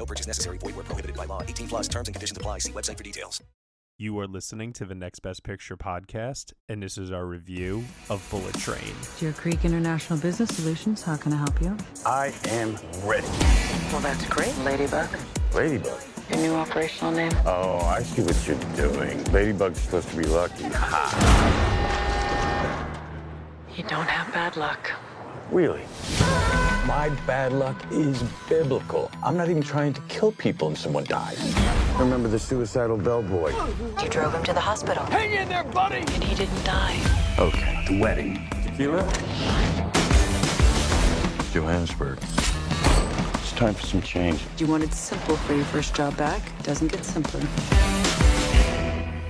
No purchase necessary. Void where prohibited by law. 18 plus terms and conditions apply. See website for details. You are listening to the Next Best Picture podcast, and this is our review of Bullet Train. Deer Creek International Business Solutions, how can I help you? I am ready. Well, that's great, Ladybug. Ladybug. Your new operational name? Oh, I see what you're doing. Ladybug's supposed to be lucky. Ha! You don't have bad luck. Really? My bad luck is biblical. I'm not even trying to kill people and someone dies. Remember the suicidal bellboy? You drove him to the hospital. Hang in there, buddy! And he didn't die. Okay, the wedding. Tequila? Johannesburg. It's time for some change. You wanted simple for your first job back. Doesn't get simpler.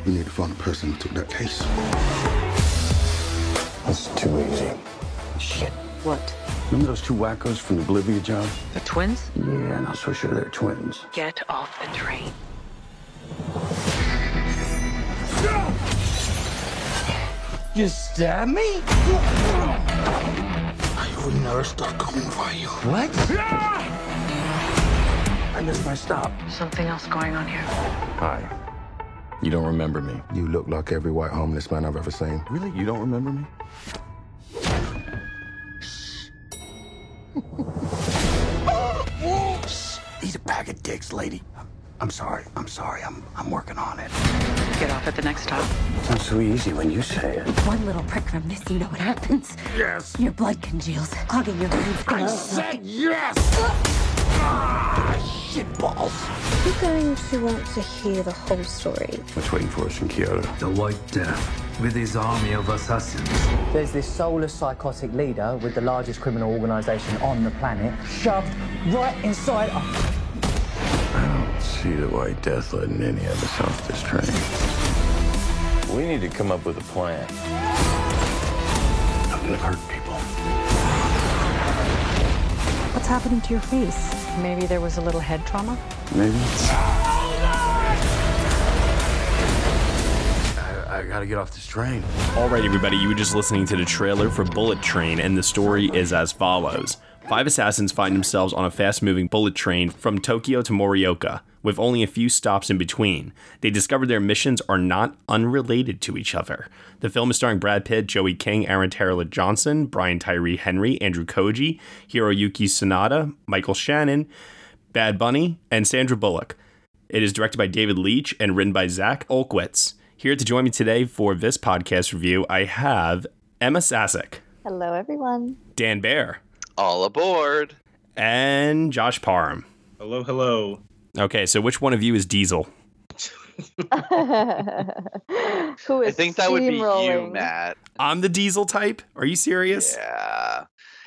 We need to find the person who took that case. That's too easy. Shit. What? Remember those two wackos from the Bolivia job? The twins? Yeah, not so sure they're twins. Get off the train. You stab me? I would never stop coming for you. What? I missed my stop. Something else going on here. Hi. You don't remember me? You look like every white homeless man I've ever seen. Really? You don't remember me? He's a bag of dicks, lady. I'm sorry. I'm sorry. I'm I'm working on it. Get off at the next stop. Sounds so easy when you say it. One little prick from this, you know what happens? Yes. Your blood congeals, clogging your veins. I said yes. Ah, shit balls. You're going to want to hear the whole story. What's waiting for us in Kyoto? The White Death, with his army of assassins. There's this soulless psychotic leader with the largest criminal organization on the planet, shoved right inside I don't see the White Death letting any of us off this train. We need to come up with a plan. Not gonna hurt people. What's happening to your face? Maybe there was a little head trauma? Maybe. I, gotta get off this train. All right, everybody, you were just listening to the trailer for Bullet Train, and the story is as follows. Five assassins find themselves on a fast moving bullet train from Tokyo to Morioka, with only a few stops in between. They discover their missions are not unrelated to each other. The film is starring Brad Pitt, Joey King, Aaron Taylor Johnson, Brian Tyree Henry, Andrew Koji, Hiroyuki Sanada, Michael Shannon, Bad Bunny, and Sandra Bullock. It is directed by David Leitch and written by Zak Olkewicz. Here to join me today for this podcast review, I have Ema Sasic, Hello, everyone. Dan Bayer, All aboard. and Josh Parham. Hello, hello. Okay, so which one of you is Diesel? Who is I think that would be you. Matt. I'm the Diesel type. Are you serious? Yeah.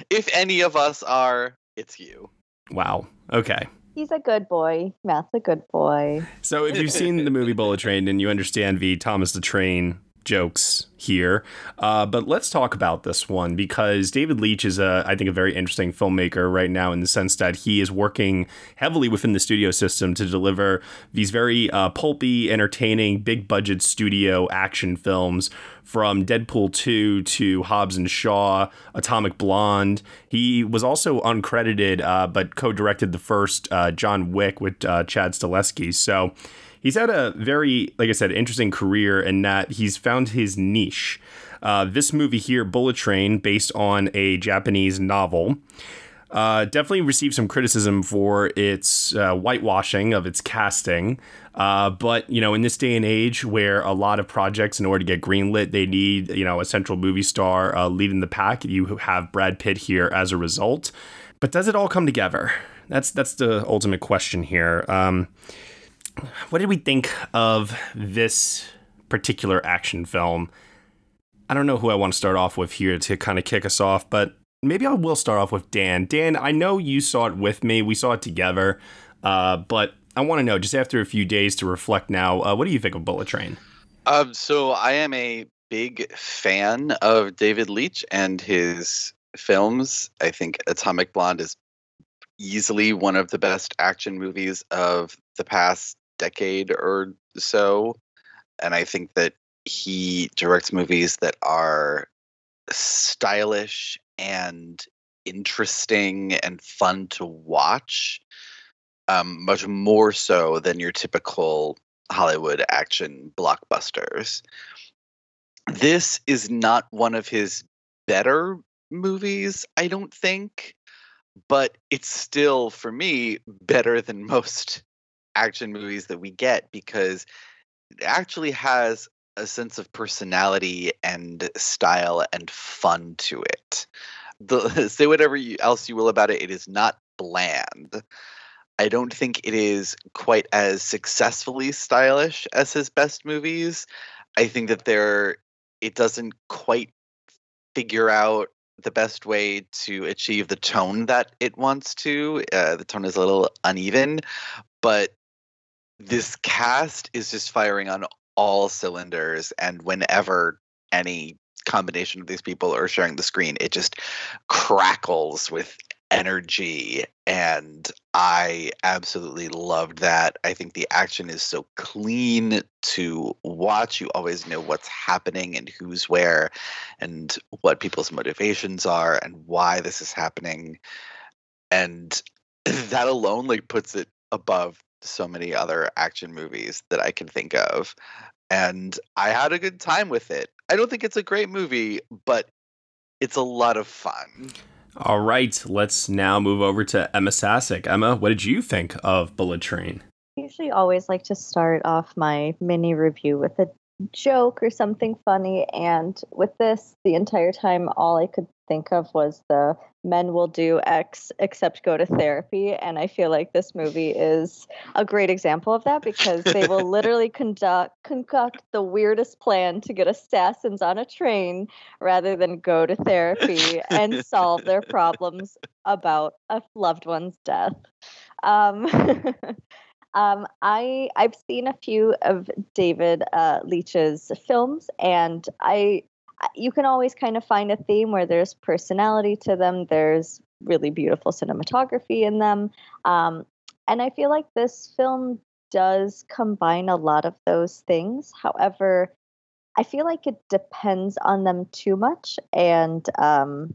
If any of us are, it's you. Wow. Okay. He's a good boy. Matt's a good boy. So if you've seen the movie Bullet Train, and you understand the Thomas the Train jokes here. Uh, but let's talk about this one because David Leitch is, a, I think, a very interesting filmmaker right now in the sense that he is working heavily within the studio system to deliver these very uh, pulpy, entertaining, big budget studio action films from Deadpool 2 to Hobbs and Shaw, Atomic Blonde. He was also uncredited, uh, but co directed the first uh, John Wick with uh, Chad Stahelski. So he's had a very, like I said, interesting career in that he's found his niche. Uh, this movie here, Bullet Train, based on a Japanese novel, uh, definitely received some criticism for its uh, whitewashing of its casting. Uh, but you know, in this day and age, where a lot of projects, in order to get greenlit, they need you know a central movie star uh, leading the pack. You have Brad Pitt here as a result. But does it all come together? That's that's the ultimate question here. Um, what did we think of this particular action film? I don't know who I want to start off with here to kind of kick us off, but maybe I will start off with Dan. Dan, I know you saw it with me. We saw it together. Uh, but I want to know, just after a few days to reflect now, uh, what do you think of Bullet Train? Um, so I am a big fan of David Leitch and his films. I think Atomic Blonde is easily one of the best action movies of the past decade or so. And I think that he directs movies that are stylish and interesting and fun to watch, um, much more so than your typical Hollywood action blockbusters. This is not one of his better movies, I don't think, but it's still, for me, better than most action movies that we get because it actually has a sense of personality and style and fun to it. The, say whatever you, else you will about it, it is not bland. I don't think it is quite as successfully stylish as his best movies. I think that there it doesn't quite figure out the best way to achieve the tone that it wants to. Uh, the tone is a little uneven, but this cast is just firing on all cylinders, and whenever any combination of these people are sharing the screen, it just crackles with energy and I absolutely loved that. I think the action is so clean to watch. You always know what's happening and who's where and what people's motivations are and why this is happening. And that alone like puts it above so many other action movies that I can think of. And I had a good time with it. I don't think it's a great movie, but it's a lot of fun. All right, let's now move over to Ema Sasic. Ema, what did you think of Bullet Train? I usually always like to start off my mini review with a joke or something funny. And with this, the entire time, all I could think of was the men will do X except go to therapy. And I feel like this movie is a great example of that because they will literally conduct concoct the weirdest plan to get assassins on a train rather than go to therapy and solve their problems about a loved one's death. Um, Um, I I've seen a few of David uh, Leitch's films, and I you can always kind of find a theme where there's personality to them. There's really beautiful cinematography in them, um, and I feel like this film does combine a lot of those things. However, I feel like it depends on them too much, and um,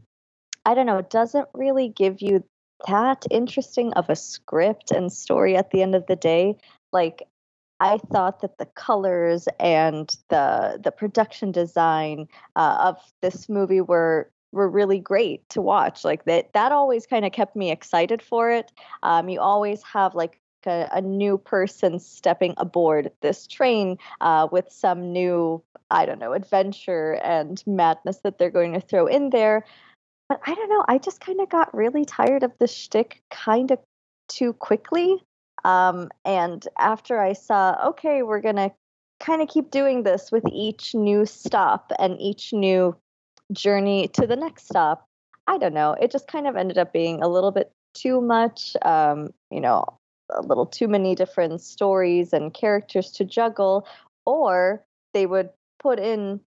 I don't know. It doesn't really give you that interesting of a script and story at the end of the day. Like I thought that the colors and the the production design uh, of this movie were were really great to watch. Like that that always kind of kept me excited for it. Um, you always have like a, a, new person stepping aboard this train uh, with some new I don't know adventure and madness that they're going to throw in there. But I don't know. I just kind of got really tired of the shtick kind of too quickly. Um, and after I saw, okay, we're going to kind of keep doing this with each new stop and each new journey to the next stop. I don't know. It just kind of ended up being a little bit too much, um, you know, a little too many different stories and characters to juggle. Or they would put in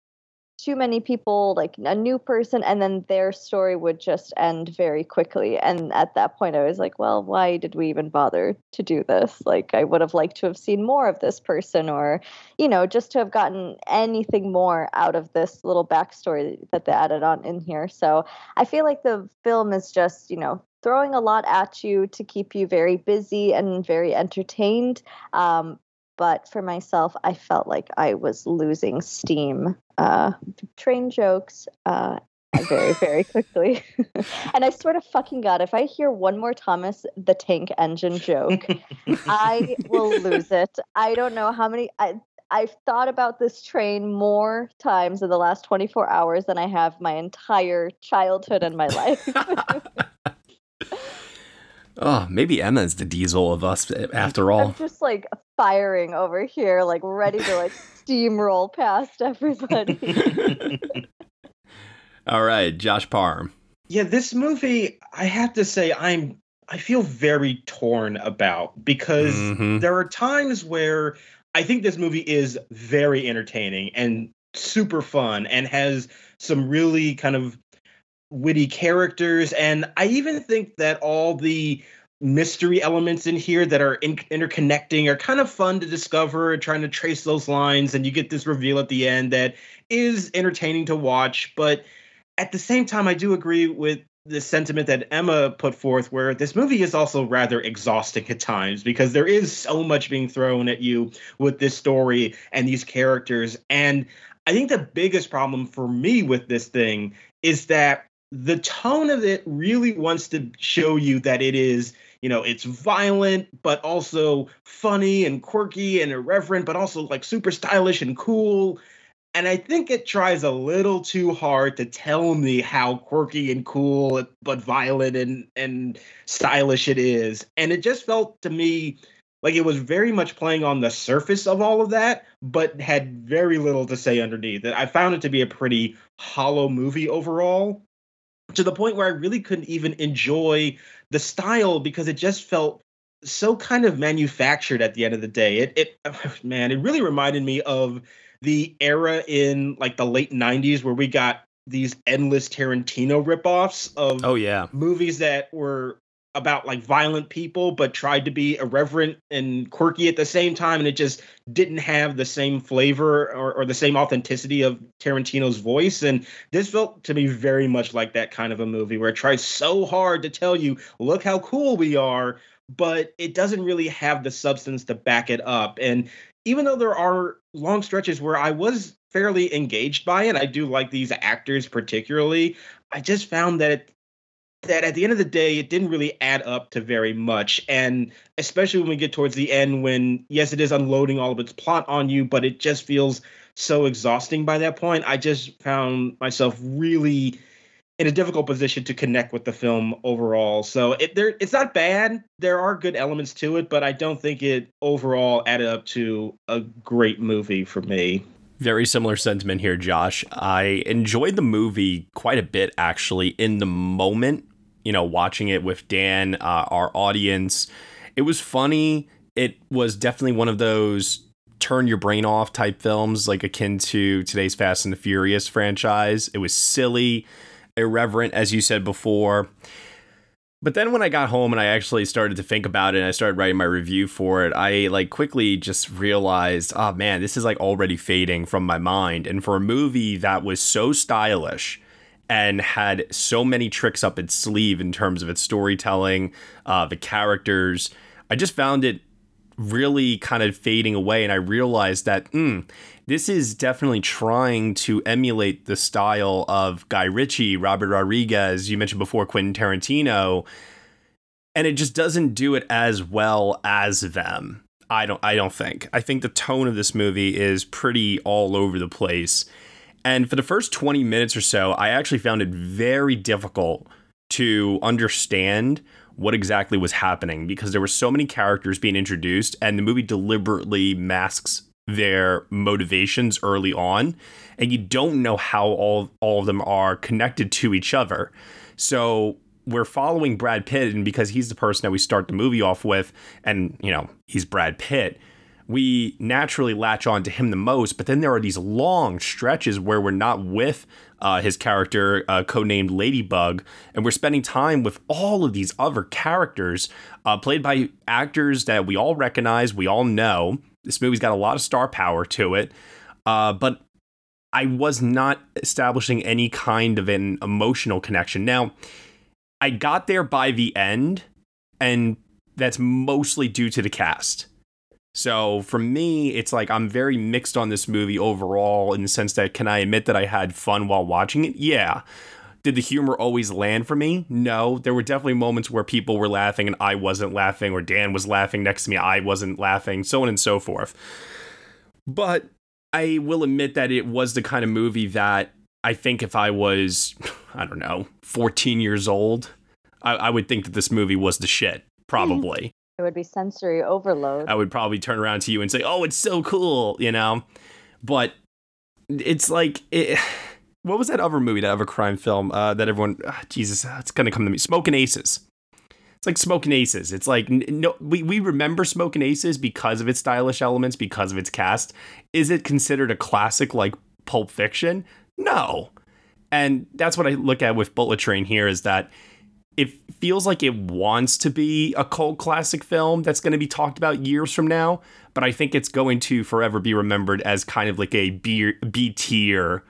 too many people, like a new person, and then their story would just end very quickly. And at that point, I was like, well, why did we even bother to do this? Like, I would have liked to have seen more of this person, or, you know, just to have gotten anything more out of this little backstory that they added on in here. So I feel like the film is just, you know, throwing a lot at you to keep you very busy and very entertained. Um, but for myself, I felt like I was losing steam. Uh, train jokes uh, very, very quickly. and I swear to fucking God, if I hear one more Thomas the Tank Engine joke, I will lose it. I don't know how many. I, I've thought about this train more times in the last 24 hours than I have my entire childhood and my life. Oh, maybe Ema is the diesel of us after all. I'm just like firing over here, like ready to like steamroll past everybody. all right, Josh Parham. Yeah, this movie, I have to say, I'm I feel very torn about because mm-hmm. there are times where I think this movie is very entertaining and super fun and has some really kind of witty characters and I even think that all the mystery elements in here that are in- interconnecting are kind of fun to discover trying to trace those lines and you get this reveal at the end that is entertaining to watch but at the same time i do agree with the sentiment that emma put forth where this movie is also rather exhausting at times because there is so much being thrown at you with this story and these characters and i think the biggest problem for me with this thing is that the tone of it really wants to show you that it is you know it's violent but also funny and quirky and irreverent but also like super stylish and cool. And i think it tries a little too hard to tell me how quirky and cool but violent and and stylish it is. And it just felt to me like it was very much playing on the surface of all of that but had very little to say underneath it. I found it to be a pretty hollow movie overall to the point where I really couldn't even enjoy the style because it just felt so kind of manufactured at the end of the day. It it man, it really reminded me of the era in like the late 90s where we got these endless Tarantino ripoffs of oh yeah movies that were about like violent people but tried to be irreverent and quirky at the same time and it just didn't have the same flavor or, or, the same authenticity of tarantino's voice. And this felt to me very much like that kind of a movie where it tries so hard to tell you look how cool we are but it doesn't really have the substance to back it up. And even though there are long stretches where i was fairly engaged by it i do like these actors particularly i just found that it that at the end of the day, it didn't really add up to very much. And especially when we get towards the end, when, yes, it is unloading all of its plot on you, but it just feels so exhausting by that point. I just found myself really in a difficult position to connect with the film overall. So it there it's not bad. There are good elements to it, but I don't think it overall added up to a great movie for me. Very similar sentiment here, Josh. I enjoyed the movie quite a bit actually in the moment you know, watching it with Dan, uh, our audience. It was funny. It was definitely one of those turn your brain off type films, like akin to today's Fast and the Furious franchise. It was silly, irreverent, as you said before. But then when I got home and I actually started to think about it and I started writing my review for it, I like quickly just realized, oh man, this is like already fading from my mind. And for a movie that was so stylish, and had so many tricks up its sleeve in terms of its storytelling, uh, the characters. I just found it really kind of fading away, and I realized that mm, this is definitely trying to emulate the style of Guy Ritchie, Robert Rodriguez, you mentioned before, Quentin Tarantino, and it just doesn't do it as well as them. I don't I don't think. I think the tone of this movie is pretty all over the place and for the first 20 minutes or so, I actually found it very difficult to understand what exactly was happening because there were so many characters being introduced, and the movie deliberately masks their motivations early on, and you don't know how all, all of them are connected to each other. So we're following Brad Pitt, and because he's the person that we start the movie off with, and you know, he's Brad Pitt we naturally latch on to him the most. But then there are these long stretches where we're not with uh, his character, uh, codenamed Ladybug, and we're spending time with all of these other characters uh, played by actors that we all recognize, we all know. This movie's got a lot of star power to it, uh, but I was not establishing any kind of an emotional connection. Now, I got there by the end, and that's mostly due to the cast. So for me, it's like I'm very mixed on this movie overall in the sense that can I admit that I had fun while watching it? Yeah. Did the humor always land for me? No. There were definitely moments where people were laughing and I wasn't laughing, or Dan was laughing next to me, I wasn't laughing, so on and so forth. But I will admit that it was the kind of movie that I think if I was, I don't know, 14 years old, I, I would think that this movie was the shit, hmm. probably. It would be sensory overload. I would probably turn around to you and say, "Oh, it's so cool," you know. But it's like it, what was that other movie, that other crime film uh, that everyone? Uh, Jesus, it's gonna come to me. Smoking Aces. it's like Smoking Aces. It's like no, we we remember Smoking Aces because of its stylish elements, because of its cast. Is it considered a classic like Pulp Fiction? No, and that's what I look at with Bullet Train here is that it feels like it wants to be a cult classic film that's going to be talked about years from now, but I think it's going to forever be remembered as kind of like a B, B tier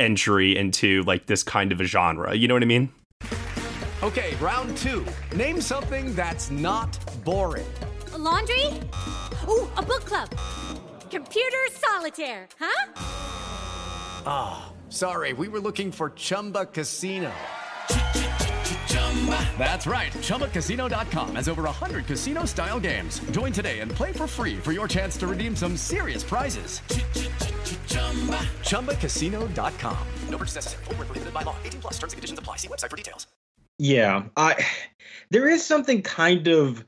entry into like this kind of a genre. You know what I mean? Okay, round two. Name something that's not boring. A laundry? Ooh, a book club. Computer solitaire, huh? Ah, oh, sorry, we were looking for Chumba Casino. That's right. ChumbaCasino.com has over 100 casino style games. Join today and play for free for your chance to redeem some serious prizes. ChumbaCasino.com. No purchase necessary. Full prohibited by law. 18 plus terms and conditions apply. See website for details. Yeah. I, there is something kind of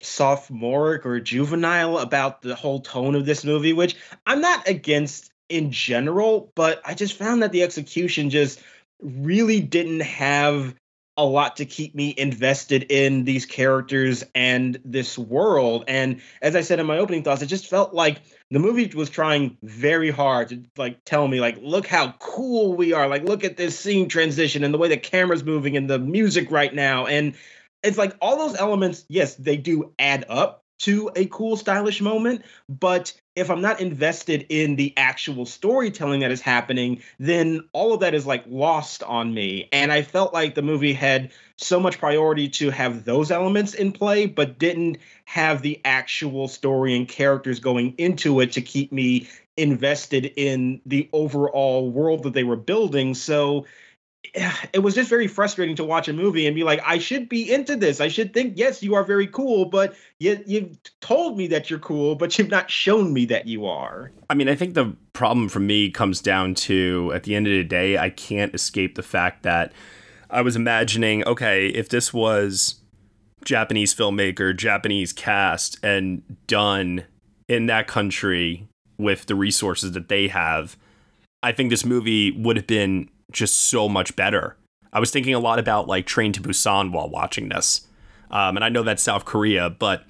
sophomoric or juvenile about the whole tone of this movie, which I'm not against in general, but I just found that the execution just really didn't have a lot to keep me invested in these characters and this world. And as I said in my opening thoughts, it just felt like the movie was trying very hard to like tell me like look how cool we are. Like look at this scene transition and the way the camera's moving and the music right now. And it's like all those elements, yes, they do add up to a cool stylish moment, but if I'm not invested in the actual storytelling that is happening, then all of that is like lost on me. And I felt like the movie had so much priority to have those elements in play, but didn't have the actual story and characters going into it to keep me invested in the overall world that they were building. So it was just very frustrating to watch a movie and be like, I should be into this. I should think, yes, you are very cool, but you, you've told me that you're cool, but you've not shown me that you are. I mean, I think the problem for me comes down to at the end of the day, I can't escape the fact that I was imagining, okay, if this was Japanese filmmaker, Japanese cast, and done in that country with the resources that they have, I think this movie would have been just so much better. I was thinking a lot about like Train to Busan while watching this. Um, and I know that's South Korea, but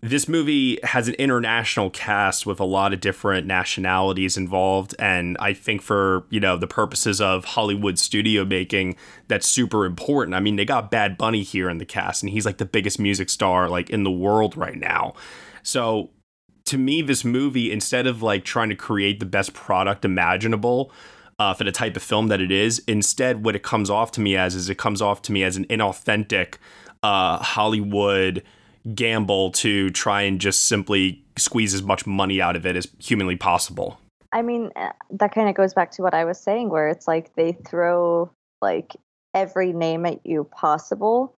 this movie has an international cast with a lot of different nationalities involved. And I think for, you know, the purposes of Hollywood studio making, that's super important. I mean, they got Bad Bunny here in the cast, and he's like the biggest music star like in the world right now. So to me, this movie, instead of like trying to create the best product imaginable, uh, for the type of film that it is. Instead, what it comes off to me as is it comes off to me as an inauthentic uh, Hollywood gamble to try and just simply squeeze as much money out of it as humanly possible. I mean, uh, that kind of goes back to what I was saying, where it's like they throw like every name at you possible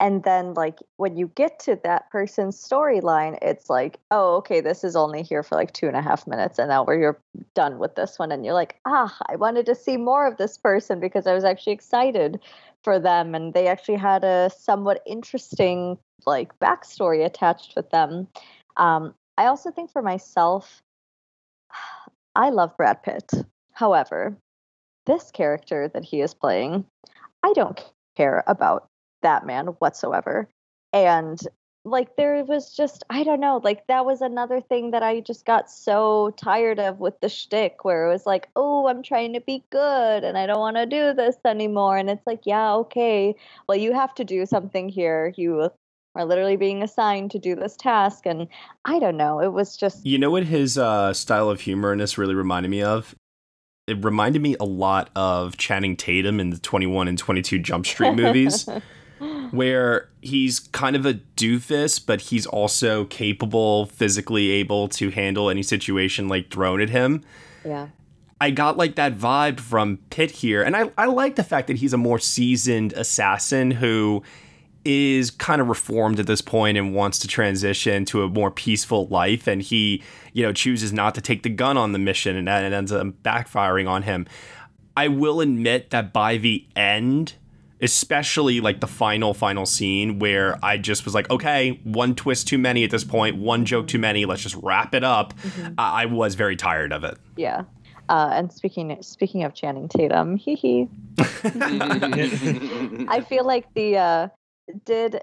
and then like when you get to that person's storyline it's like oh okay this is only here for like two and a half minutes and now we're done with this one. And you're like ah i wanted to see more of this person because i was actually excited for them and they actually had a somewhat interesting like backstory attached with them. Um, i also think for myself i love brad pitt. However this character that he is playing i don't care about that man whatsoever. And like there was just I don't know, like that was another thing that I just got so tired of with the shtick where it was like, oh, I'm trying to be good and I don't want to do this anymore. And it's like, yeah, okay. Well, you have to do something here. You are literally being assigned to do this task. And I don't know. It was just You know what his uh, style of humor in this really reminded me of? It reminded me a lot of Channing Tatum in the 21 and 22 Jump Street movies. where he's kind of a doofus, but he's also capable, physically able to handle any situation like thrown at him. Yeah. I got like that vibe from Pitt here. And I, I like the fact that he's a more seasoned assassin who is kind of reformed at this point and wants to transition to a more peaceful life. And he, you know, chooses not to take the gun on the mission and that ends up backfiring on him. I will admit that by the end, especially like the final final scene where I just was like, okay, one twist too many at this point, one joke too many. Let's just wrap it up. Mm-hmm. I was very tired of it. Yeah. Uh, and speaking speaking of Channing Tatum, hee hee. I feel like the uh, did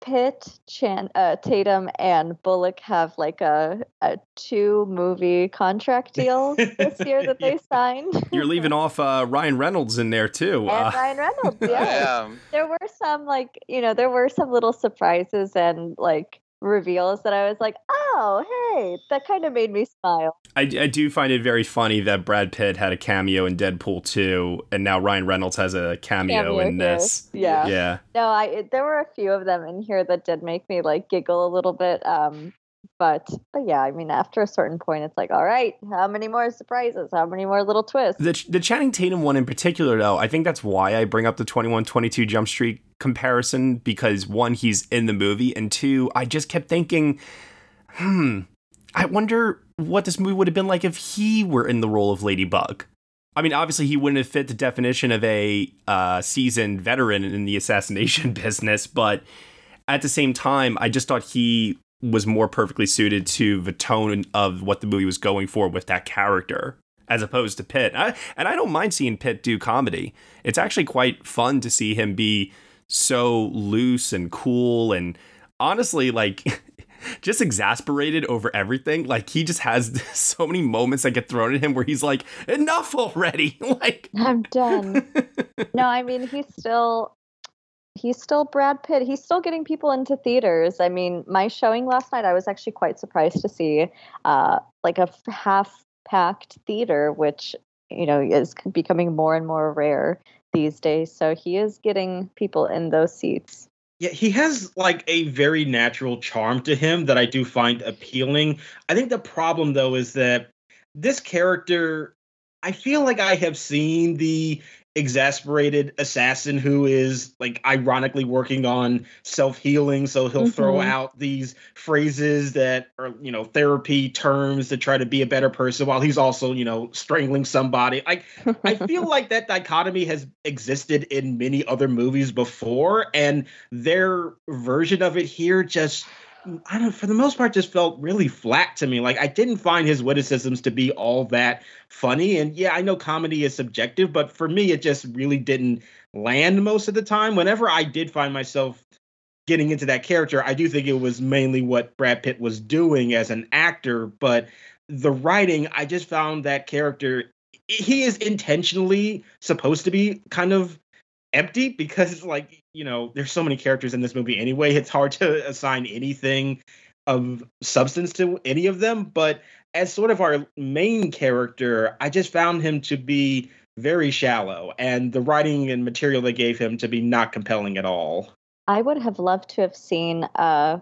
Pitt, Chan, uh, Tatum, and Bullock have like a, a two movie contract deal this year that they signed. You're leaving off uh, Ryan Reynolds in there too. And Uh, Ryan Reynolds, yeah. There were some like you know there were some little surprises and like reveals that I was like, oh hey, that kind of made me smile. I, I do find it very funny that Brad Pitt had a cameo in Deadpool 2, and now Ryan Reynolds has a cameo, Cameo in here. this. Yeah. Yeah. No, I there were a few of them in here that did make me like giggle a little bit. Um, but but yeah, I mean, after a certain point, it's like, all right, how many more surprises? How many more little twists? The, the Channing Tatum one in particular, though, I think that's why I bring up the 21 22 Jump Street comparison because one, he's in the movie, and two, I just kept thinking, hmm, I wonder what this movie would have been like if he were in the role of Ladybug. I mean, obviously, he wouldn't have fit the definition of a uh, seasoned veteran in the assassination business, but at the same time, I just thought he was more perfectly suited to the tone of what the movie was going for with that character as opposed to Pitt. I, and I don't mind seeing Pitt do comedy. It's actually quite fun to see him be so loose and cool and honestly like just exasperated over everything. Like he just has so many moments that get thrown at him where he's like, enough already. like I'm done. no, I mean he's still he's still Brad Pitt. He's still getting people into theaters. I mean, my showing last night, I was actually quite surprised to see uh, like a half packed theater, which you know is becoming more and more rare these days. So he is getting people in those seats. Yeah, he has like a very natural charm to him that I do find appealing. I think the problem though is that this character I feel like I have seen the exasperated assassin who is like ironically working on self-healing so he'll throw Mhm. out these phrases that are you know therapy terms to try to be a better person while he's also you know strangling somebody like i feel like that dichotomy has existed in many other movies before and their version of it here just I don't for the most part just felt really flat to me. Like I didn't find his witticisms to be all that funny. And yeah, I know comedy is subjective, but for me it just really didn't land most of the time. Whenever I did find myself getting into that character, I do think it was mainly what Brad Pitt was doing as an actor, but the writing, I just found that character he is intentionally supposed to be kind of empty because like you know there's so many characters in this movie anyway it's hard to assign anything of substance to any of them but as sort of our main character i just found him to be very shallow and the writing and material they gave him to be not compelling at all I would have loved to have seen uh,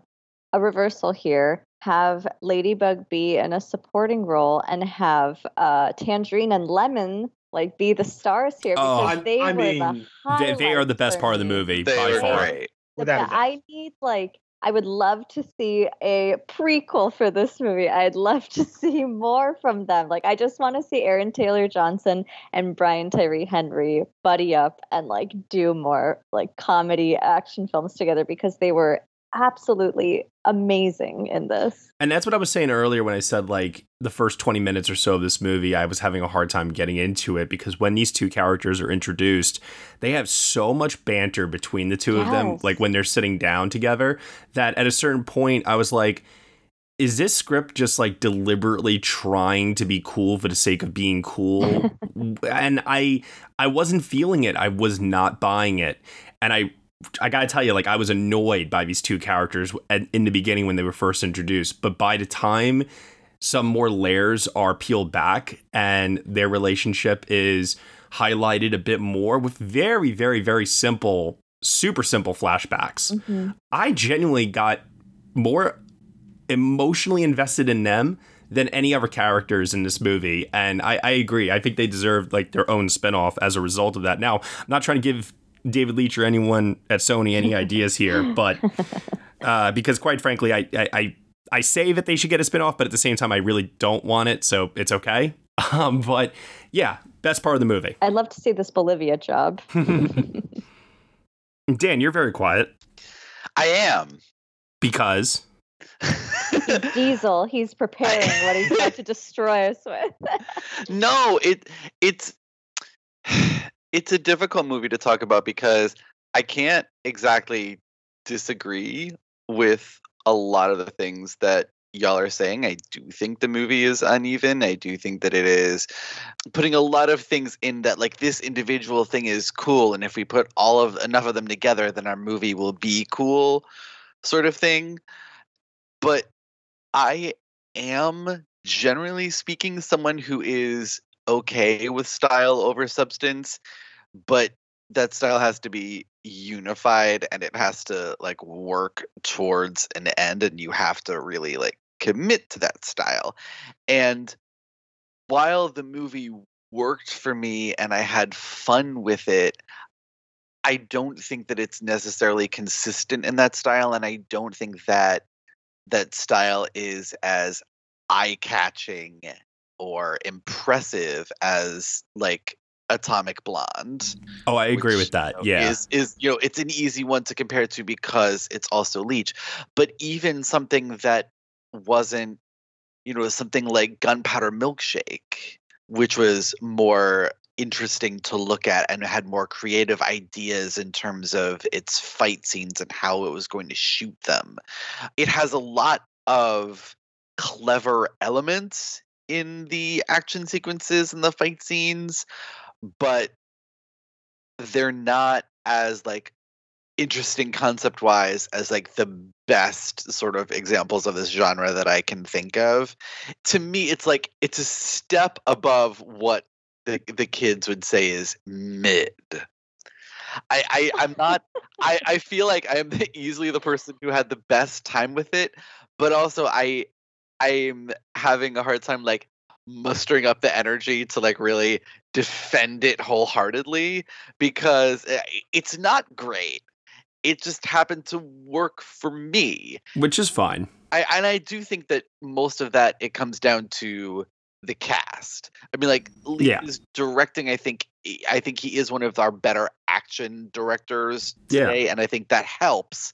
a reversal here. Have Ladybug be in a supporting role and have uh, Tangerine and Lemon like be the stars here Oh, because I- they I were mean, the they, they are the best part of the movie They by far. great. But I need like I would love to see a prequel for this movie. I'd love to see more from them. Like I just want to see Aaron Taylor Johnson and Brian Tyree Henry buddy up and like do more like comedy action films together because they were absolutely amazing in this. And that's what I was saying earlier when I said like the first 20 minutes or so of this movie, I was having a hard time getting into it because when these two characters are introduced, they have so much banter between the two of them, like when they're sitting down together, that at a certain point I was like, is this script just like deliberately trying to be cool for the sake of being cool? and I I wasn't feeling it. I was not buying it. And I I gotta tell you, like I was annoyed by these two characters in the beginning when they were first introduced, but by the time some more layers are peeled back and their relationship is highlighted a bit more with very, very, very simple, super simple flashbacks, Mm-hmm. I genuinely got more emotionally invested in them than any other characters in this movie. And I, I agree. I think they deserve like their own spinoff as a result of that. Now, I'm not trying to give David Leitch or anyone at Sony any ideas here, but uh, because quite frankly, I, I, I I say that they should get a spinoff, but at the same time, I really don't want it, so it's okay. Um, but yeah, best part of the movie. I'd love to see this Bolivia job. Dan, you're very quiet I am. because Diesel, he's preparing what he's about to destroy us with. no, it it's it's a difficult movie to talk about because I can't exactly disagree with a lot of the things that y'all are saying. I do think the movie is uneven. I do think that it is putting a lot of things in that like this individual thing is cool and if we put all of enough of them together then our movie will be cool sort of thing. But I am generally speaking someone who is okay with style over substance, but that style has to be unified and it has to like work towards an end and you have to really like commit to that style. And while the movie worked for me and I had fun with it, I don't think that it's necessarily consistent in that style and I don't think that that style is as eye-catching or impressive as like Atomic Blonde. Oh, I agree which, with that. you know, yeah. Is is you know, it's an easy one to compare to because it's also Leitch. But even something that wasn't, you know, something like Gunpowder Milkshake, which was more interesting to look at and had more creative ideas in terms of its fight scenes and how it was going to shoot them. It has a lot of clever elements in the action sequences and the fight scenes, but they're not as like interesting concept wise as like the best sort of examples of this genre that I can think of. To me, it's like it's a step above what the the kids would say is mid. I, I I'm not I, I feel like I am easily the person who had the best time with it, but also I I'm having a hard time like mustering up the energy to like really defend it wholeheartedly because eh, it's not great. It just happened to work for me. Which is fine. I and I do think that most of that it comes down to the cast. I mean, like Lee Yeah. is directing. I think I think he is one of our better action directors Yeah. today, and I think that helps.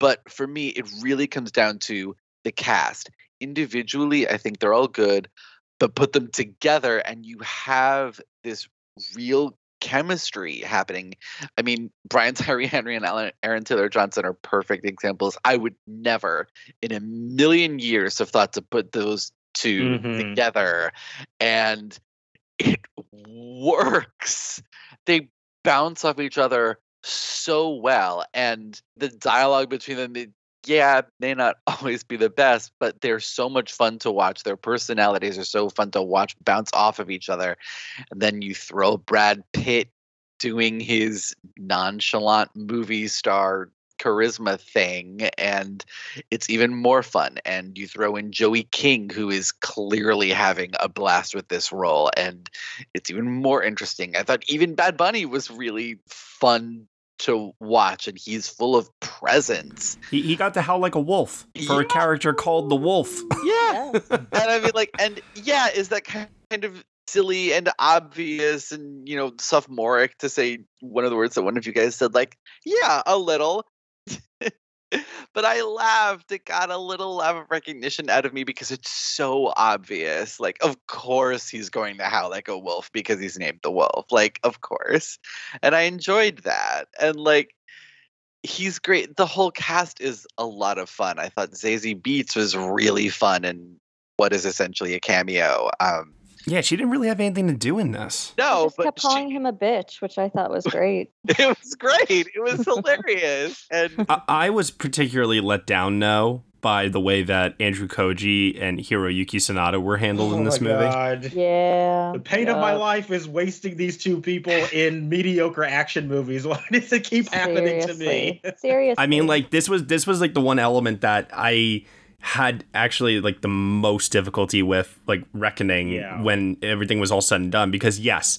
But for me, it really comes down to the cast. Individually, I think they're all good, but put them together, and you have this real chemistry happening. I mean, Brian Tyree Henry and Alan, Aaron Taylor Johnson are perfect examples. I would never, in a million years, have thought to put those 2 Mhm. together, and it works. They bounce off each other so well, and the dialogue between them. It, yeah, may not always be the best, but they're so much fun to watch. Their personalities are so fun to watch bounce off of each other. And then you throw Brad Pitt doing his nonchalant movie star charisma thing and it's even more fun and you throw in Joey King who is clearly having a blast with this role and it's even more interesting. I thought even Bad Bunny was really fun to watch and he's full of presence. He, he got to howl like a wolf for a character called the wolf. Yeah. and I mean like and yeah, is that kind of silly and obvious and you know sophomoric to say one of the words that one of you guys said like yeah a little but i laughed it got a little laugh of recognition out of me because it's so obvious like of course he's going to howl like a wolf because he's named the wolf like of course and i enjoyed that and like he's great the whole cast is a lot of fun i thought zazie beetz was really fun and what is essentially a cameo um Yeah, she didn't really have anything to do in this. no Just but kept calling him a bitch, which I thought was great. it was great. It was hilarious. And I, I was particularly let down, though, by the way that Andrew Koji and Hiroyuki Sanada were handled in Oh this my movie. God. Yeah. The pain of my life is wasting these two people in mediocre action movies. Why does it keep happening to me? Seriously. Seriously. I mean, like this was this was like the one element that I had actually like the most difficulty with like reckoning Yeah. when everything was all said and done. Because yes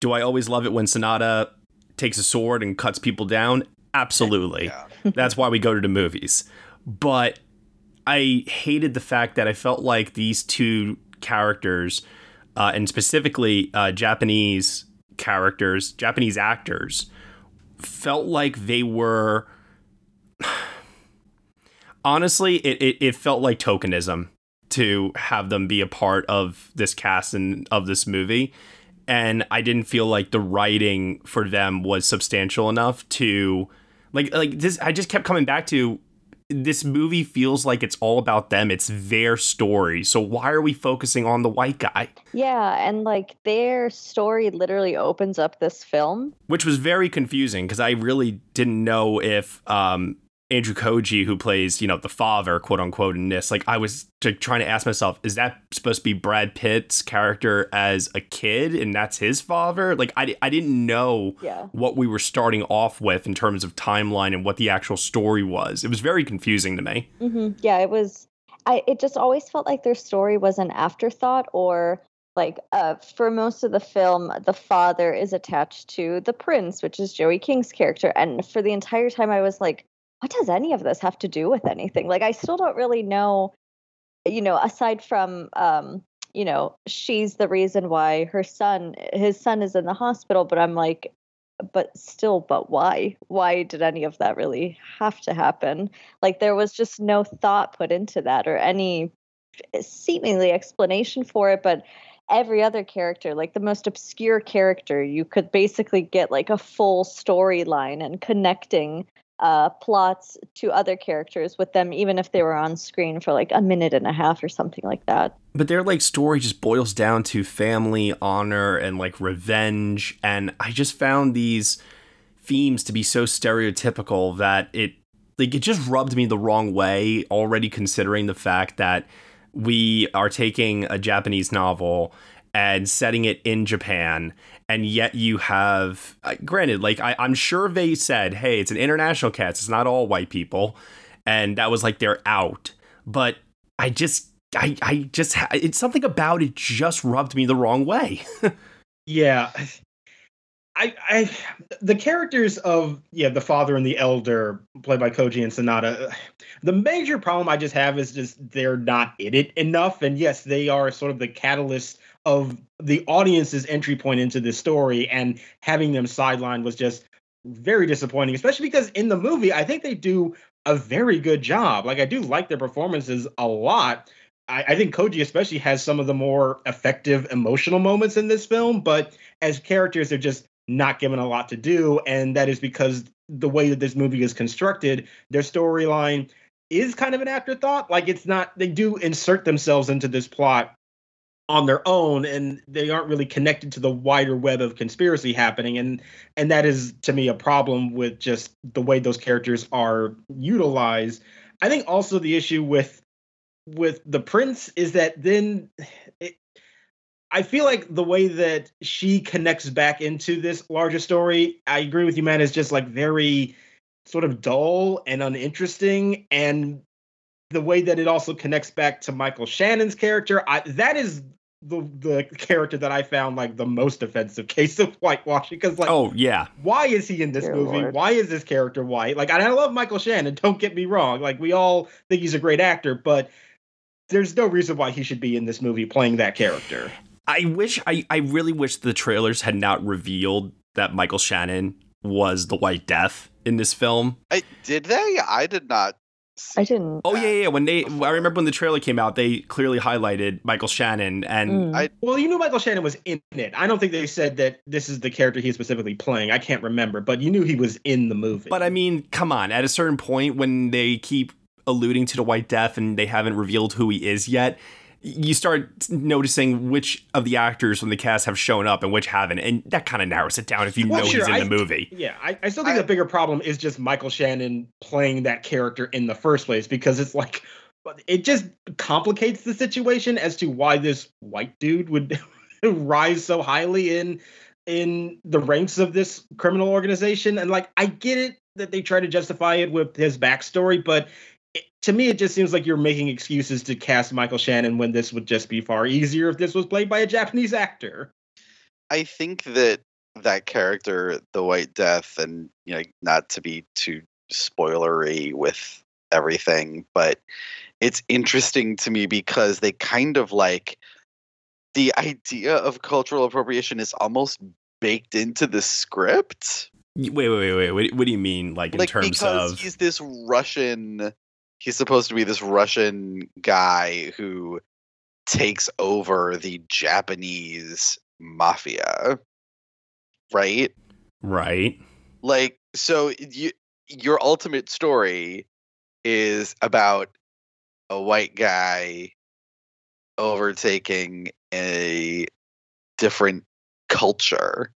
do i always love it when sanada takes a sword and cuts people down? Absolutely. That's why we go to the movies. But i hated the fact that i felt like these two characters uh, and specifically uh, japanese characters japanese actors felt like they were honestly, it, it, it felt like tokenism to have them be a part of this cast and of this movie. And I didn't feel like the writing for them was substantial enough to Like like this I just kept coming back to this movie feels like it's all about them. It's their story. So why are we focusing on the white guy? Yeah, and like their story literally opens up this film. Which was very confusing because I really didn't know if um Andrew Koji, who plays, you know, the father, quote unquote, in this, like I was t- trying to ask myself, is that supposed to be Brad Pitt's character as a kid and that's his father? Like I, I didn't know yeah. what we were starting off with in terms of timeline and what the actual story was. It was very confusing to me. Mm-hmm. Yeah, it was. I it just always felt like their story was an afterthought or like uh, for most of the film the father is attached to the prince which is joey king's character and for the entire time i was like what does any of this have to do with anything? Like, I still don't really know, you know, aside from, um, you know, she's the reason why her son, his son is in the hospital, but I'm like, but still, but why? Why did any of that really have to happen? Like, there was just no thought put into that or any seemingly explanation for it, but every other character, like the most obscure character, you could basically get like a full storyline and connecting uh, plots to other characters with them, even if they were on screen for like a minute and a half or something like that. But their like story just boils down to family, honor, and like revenge. And I just found these themes to be so stereotypical that it like it just rubbed me the wrong way already considering the fact that we are taking a Japanese novel and setting it in Japan and yet you have uh, granted like I, i'm sure they said hey it's an international cast it's not all white people and that was like they're out but i just i i just it's something about it just rubbed me the wrong way yeah I, I, the characters of yeah, the father and the elder, played by Koji and Sanada. The major problem I just have is just they're not in it enough. And yes, they are sort of the catalyst of the audience's entry point into this story and having them sidelined was just very disappointing, especially because in the movie, I think they do a very good job. Like, I do like their performances a lot. I, I, think Koji especially has some of the more effective emotional moments in this film, but as characters, they're just not given a lot to do. And that is because the way that this movie is constructed, their storyline is kind of an afterthought. Like, it's not, they do insert themselves into this plot on their own and they aren't really connected to the wider web of conspiracy happening. And and that is to me a problem with just the way those characters are utilized. I think also the issue with with the prince is that then it, i feel like the way that she connects back into this larger story i agree with you man is just like very sort of dull and uninteresting. And the way that it also connects back to Michael Shannon's character, I, that is the the character that I found like the most offensive case of whitewashing because like oh yeah why is he in this Dear movie Lord. why is this character white like I love Michael Shannon don't get me wrong like we all think he's a great actor but there's no reason why he should be in this movie playing that character I wish I I really wish the trailers had not revealed that Michael Shannon was the White Death in this film. I did they? I did not. I didn't. Oh yeah, yeah. When they, I remember when the trailer came out, they clearly highlighted Michael Shannon, and Mm. I well you knew Michael Shannon was in it I don't think they said that this is the character he's specifically playing I can't remember but you knew he was in the movie But I mean, come on. At a certain point, when they keep alluding to the White Death and they haven't revealed who he is yet, you start noticing which of the actors from the cast have shown up and which haven't, and that kind of narrows it down if you Well, know sure, he's in I- the movie. Yeah, I, I still think the bigger problem is just Michael Shannon playing that character in the first place because it's like it just complicates the situation as to why this white dude would rise so highly in in the ranks of this criminal organization. And like I get it that they try to justify it with his backstory, but it, to me it just seems like you're making excuses to cast Michael Shannon when this would just be far easier if this was played by a Japanese actor. I think that that character, the White Death, and you know, not to be too spoilery with everything, but it's interesting to me because they kind of like the idea of cultural appropriation is almost baked into the script. Wait, wait, wait, wait. What, what do you mean, like in like terms because of? he's this Russian he's supposed to be this Russian guy who takes over the Japanese mafia. Right? Right. Like so you your ultimate story is about a white guy overtaking a different culture.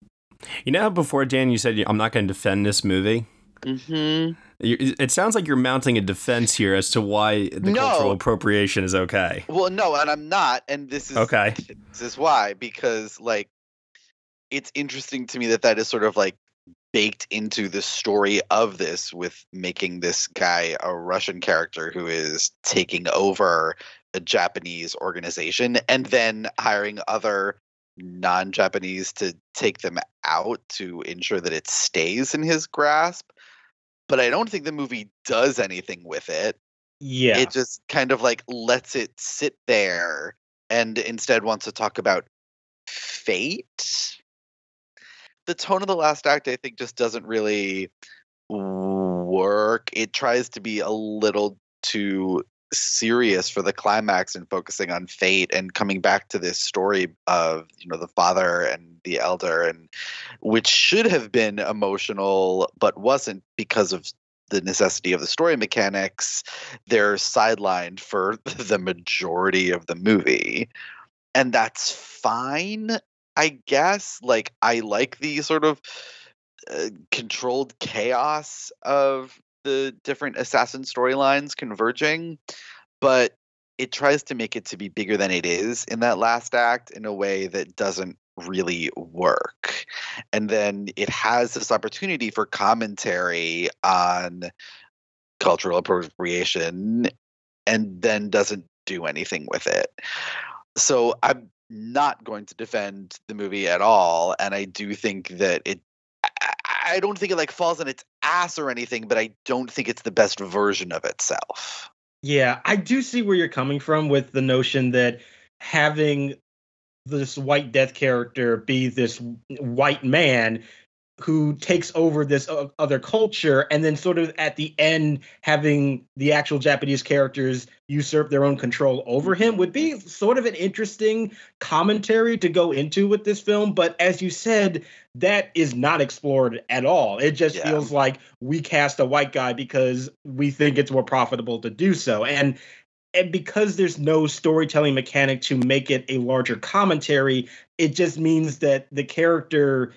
You know, before Dan, you said I'm not going to defend this movie. Mm-hmm. It sounds like you're mounting a defense here as to why the No. cultural appropriation is okay. Well, no, and I'm not, and this is Okay. This is why because like it's interesting to me that that is sort of like baked into the story of this with making this guy a Russian character who is taking over a Japanese organization and then hiring other non-Japanese to take them out to ensure that it stays in his grasp. But I don't think the movie does anything with it. Yeah. It just kind of like lets it sit there and instead wants to talk about fate. The tone of the last act, I think, just doesn't really work. It tries to be a little too serious for the climax and focusing on fate and coming back to this story of you know the father and the elder and which should have been emotional but wasn't because of the necessity of the story mechanics they're sidelined for the majority of the movie. And that's fine i guess. Like i like the sort of uh, controlled chaos of the different assassin storylines converging but it tries to make it to be bigger than it is in that last act in a way that doesn't really work. And then it has this opportunity for commentary on cultural appropriation and then doesn't do anything with it. So i'm not going to defend the movie at all and i do think that it I- don't think it like falls on its ass or anything, but I don't think it's the best version of itself. Yeah, I do see where you're coming from with the notion that having this white death character be this white man who takes over this other culture and then sort of at the end having the actual Japanese characters usurp their own control over him would be sort of an interesting commentary to go into with this film. But as you said that is not explored at all. It just Yeah. feels like we cast a white guy because we think it's more profitable to do so. And and because there's no storytelling mechanic to make it a larger commentary it just means that the character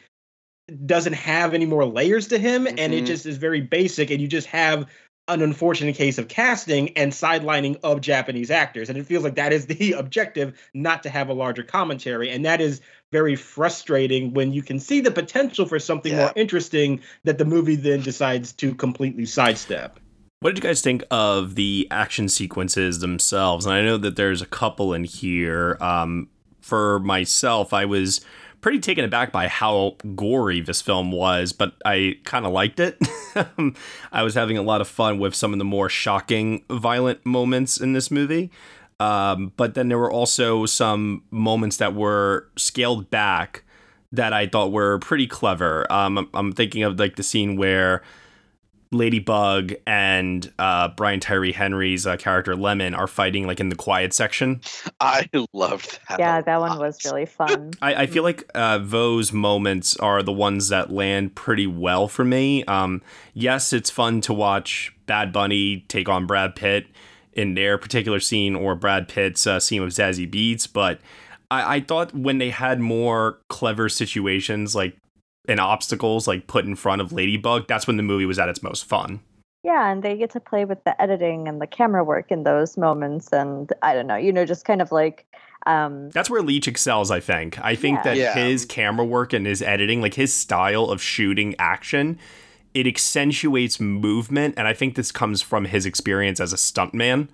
doesn't have any more layers to him and it Mhm. just is very basic and you just have an unfortunate case of casting and sidelining of Japanese actors and it feels like that is the objective not to have a larger commentary and that is very frustrating when you can see the potential for something Yeah. more interesting that the movie then decides to completely sidestep. What did you guys think of the action sequences themselves? And I know that there's a couple in here. Um, for myself, I was pretty taken aback by how gory this film was, but I kind of liked it. I was having a lot of fun with some of the more shocking, violent moments in this movie. Um, but then there were also some moments that were scaled back that I thought were pretty clever. Um, I'm- I'm thinking of like the scene where Ladybug and uh, Brian Tyree Henry's uh, character Lemon are fighting like in the quiet section. I loved that. Yeah, that one was really fun. I, I feel like uh, those moments are the ones that land pretty well for me. Um, yes, it's fun to watch Bad Bunny take on Brad Pitt in their particular scene or Brad Pitt's uh, scene with Zazie Beetz, but I, I thought when they had more clever situations like and obstacles like put in front of Ladybug, that's when the movie was at its most fun. Yeah, and they get to play with the editing and the camera work in those moments, and I don't know, you know, just kind of like, um, That's where Leitch excels, I think. I think Yeah. that Yeah. his camera work and his editing, like his style of shooting action, it accentuates movement. And I think this comes from his experience as a stuntman.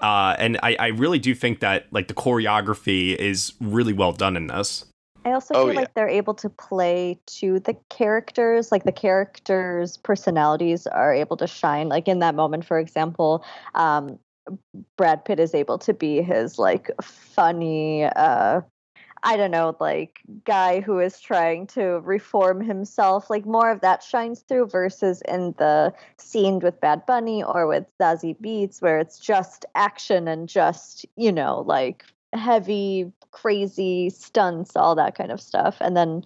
Uh, and I, I really do think that like the choreography is really well done in this. I also Oh, feel yeah. like they're able to play to the characters, like the characters' personalities are able to shine. Like in that moment, for example, um, Brad Pitt is able to be his like funny, uh, I don't know, like guy who is trying to reform himself. Like more of that shines through versus in the scene with Bad Bunny or with Zazie Beetz, where it's just action and just, you know, like heavy, crazy stunts, all that kind of stuff. And then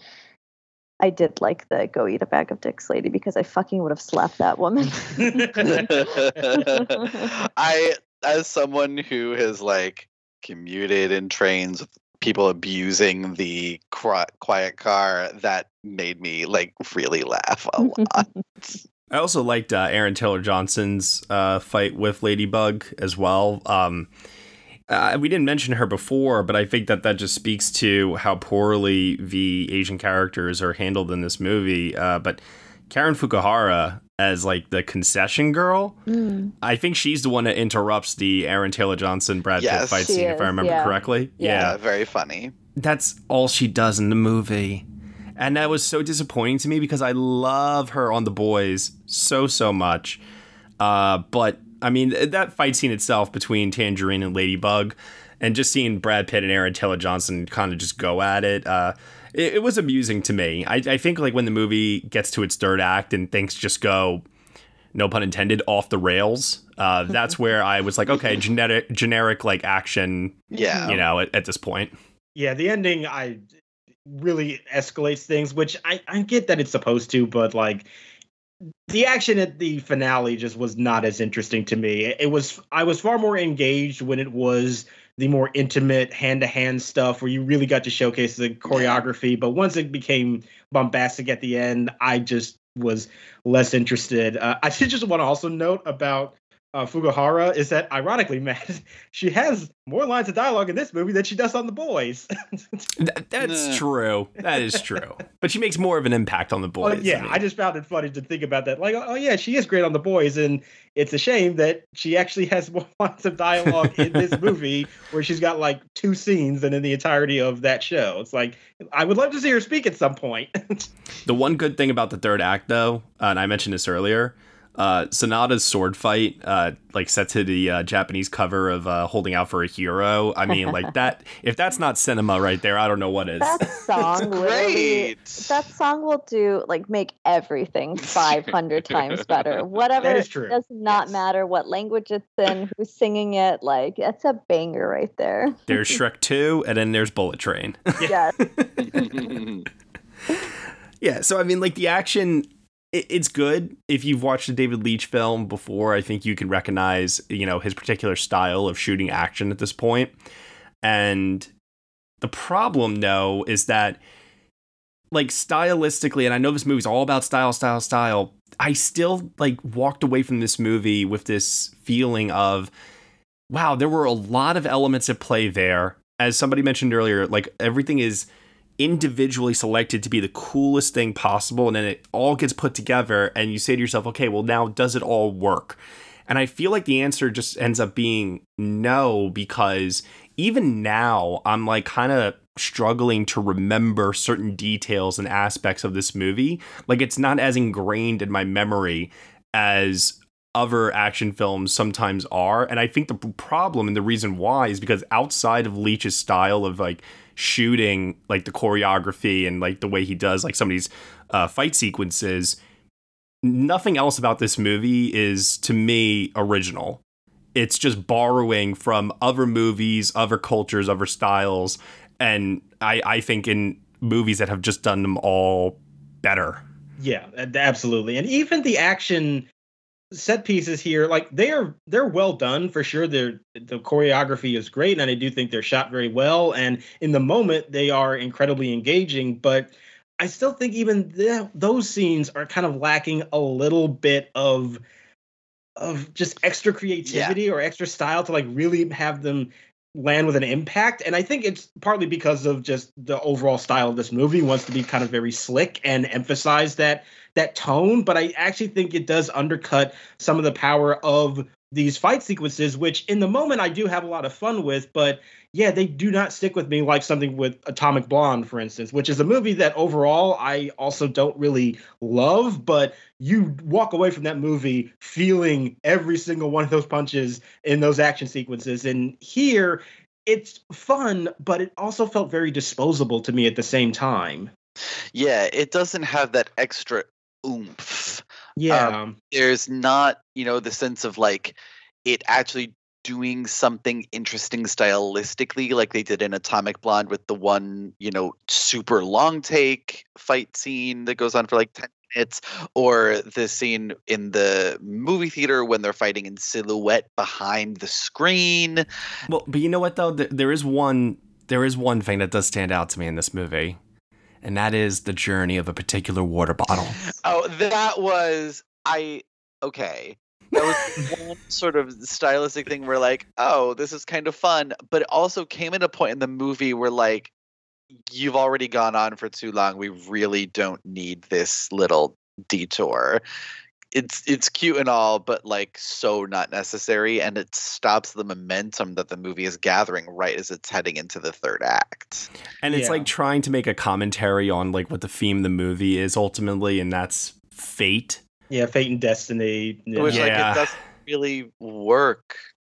I did like the go eat a bag of dicks lady because I fucking would have slapped that woman. I, as someone who has like commuted in trains with people abusing the quiet car, that made me like really laugh a lot. I also liked uh, Aaron Taylor Johnson's uh, fight with Ladybug as well. Um, uh, we didn't mention her before, but I think that that just speaks to how poorly the Asian characters are handled in this movie. Uh, but Karen Fukuhara as like the concession girl, mm. I think she's the one that interrupts the Aaron Taylor Johnson Brad yes, Pitt fight scene, is, if I remember yeah. correctly. Yeah. yeah, very funny. That's all she does in the movie. And that was so disappointing to me because I love her on The Boys so, so much. Uh, but I mean, that fight scene itself between Tangerine and Ladybug, and just seeing Brad Pitt and Aaron Taylor Johnson kind of just go at it, uh, it, it, was amusing to me. I, I think like when the movie gets to its third act and things just go, no pun intended, off the rails. Uh, that's where I was like, okay, generic, generic like action. Yeah, you know, at, at this point. Yeah, the ending I really escalates things, which I, I get that it's supposed to, but like the action at the finale just was not as interesting to me. It was I was far more engaged when it was the more intimate hand-to-hand stuff where you really got to showcase the choreography, but once it became bombastic at the end, I just was less interested. Uh, I did just want to also note about uh, Fukuhara is that, ironically, Matt, she has more lines of dialogue in this movie than she does on The Boys. that, that's true. That is true. But she makes more of an impact on The Boys. Well, yeah, I, mean. I, just found it funny to think about that. Like, oh, yeah, she is great on The Boys, and it's a shame that she actually has more lines of dialogue in this movie where she's got like two scenes than in the entirety of that show. It's like, I would love to see her speak at some point. the one good thing about the third act, though, uh, and I mentioned this earlier, uh, Sanada's sword fight, uh, like set to the uh, Japanese cover of uh, "Holding Out for a Hero." I mean, like that. If that's not cinema right there, I don't know what is. That song, great. That song will do like make everything five hundred times better. Whatever. That is true. Does not yes. matter what language it's in, who's singing it. Like it's a banger right there. There's Shrek Two, and then there's Bullet Train. yes. yeah. So I mean, like the action it's good if you've watched a David Leitch film before. I think you can recognize, you know, his particular style of shooting action at this point. And the problem, though, is that, like, stylistically, and I know this movie's all about style, style, style. I still like walked away from this movie with this feeling of, wow, there were a lot of elements at play there. As somebody mentioned earlier, like everything is individually selected to be the coolest thing possible and then it all gets put together and you say to yourself okay well now does it all work? And i feel like the answer just ends up being no because even now i'm like kind of struggling to remember certain details and aspects of this movie. Like it's not as ingrained in my memory as other action films sometimes are and i think the problem and the reason why is because outside of leitch's style of like shooting like the choreography and like the way he does like some of these uh, fight sequences nothing else about this movie is to me original. It's just borrowing from other movies other cultures other styles and i i think in movies that have just done them all better. Yeah absolutely. And even the action set pieces here like they're they're well done for sure they're the choreography is great and i do think they're shot very well and in the moment they are incredibly engaging but i still think even the, those scenes are kind of lacking a little bit of of just extra creativity yeah. or extra style to like really have them land with an impact. And i think it's partly because of just the overall style of this movie wants to be kind of very slick and emphasize that that tone, but I actually think it does undercut some of the power of these fight sequences, which in the moment I do have a lot of fun with, but yeah, they do not stick with me like something with Atomic Blonde, for instance, which is a movie that overall I also don't really love, but you walk away from that movie feeling every single one of those punches in those action sequences. And here, it's fun, but it also felt very disposable to me at the same time. Yeah, it doesn't have that extra oomph. Yeah. Um, there's not, you know, the sense of like it actually doing something interesting stylistically, like they did in Atomic Blonde with the one, you know, super long take fight scene that goes on for like 10 minutes, or the scene in the movie theater when they're fighting in silhouette behind the screen. Well, but you know what though? There is one there is one thing that does stand out to me in this movie. And that is the journey of a particular water bottle. Oh, that was I okay that was one sort of stylistic thing where like oh this is kind of fun but it also came at a point in the movie where like you've already gone on for too long. We really don't need this little detour. It's it's cute and all but like so not necessary and it stops the momentum that the movie is gathering right as it's heading into the third act. And it's Yeah. like trying to make a commentary on like what the theme of the movie is ultimately and that's fate Yeah, Fate and Destiny. Yeah. which like Yeah. it doesn't really work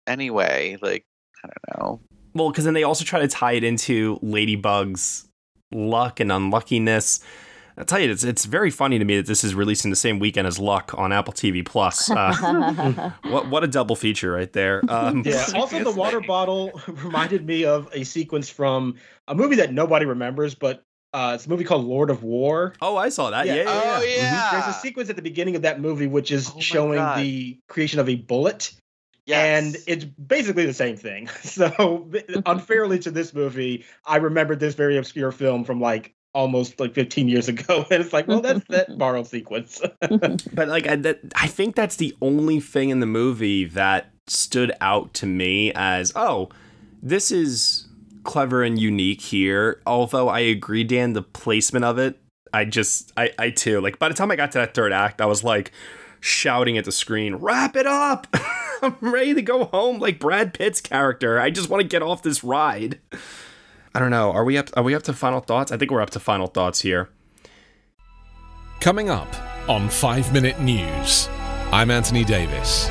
anyway like i don't know Well, because then they also try to tie it into Ladybug's luck and unluckiness. I tell you, it's it's very funny to me that this is released in the same weekend as Luck on Apple TV Plus. Uh, what what a double feature right there. Um, Yeah. Also, the water bottle reminded me of a sequence from a movie that nobody remembers, but uh, it's a movie called Lord of War. Oh, I saw that. Yeah, yeah, yeah. oh yeah There's a sequence at the beginning of that movie which is Oh showing God. the creation of a bullet. yes. And it's basically the same thing. So unfairly to this movie, I remembered this very obscure film from like almost like 15 years ago, and it's like, well, that's that borrowed sequence. But like, I, that, I think that's the only thing in the movie that stood out to me as, oh, this is clever and unique here. Although I agree, Dan, the placement of it, I just, I, I too, like, by the time I got to that third act, I was like shouting at the screen, wrap it up. I'm ready to go home like Brad Pitt's character. I just want to get off this ride. I don't know. Are we up? Are we up to final thoughts? I think we're up to final thoughts here. Coming up on 5 Minute News, I'm Anthony Davis.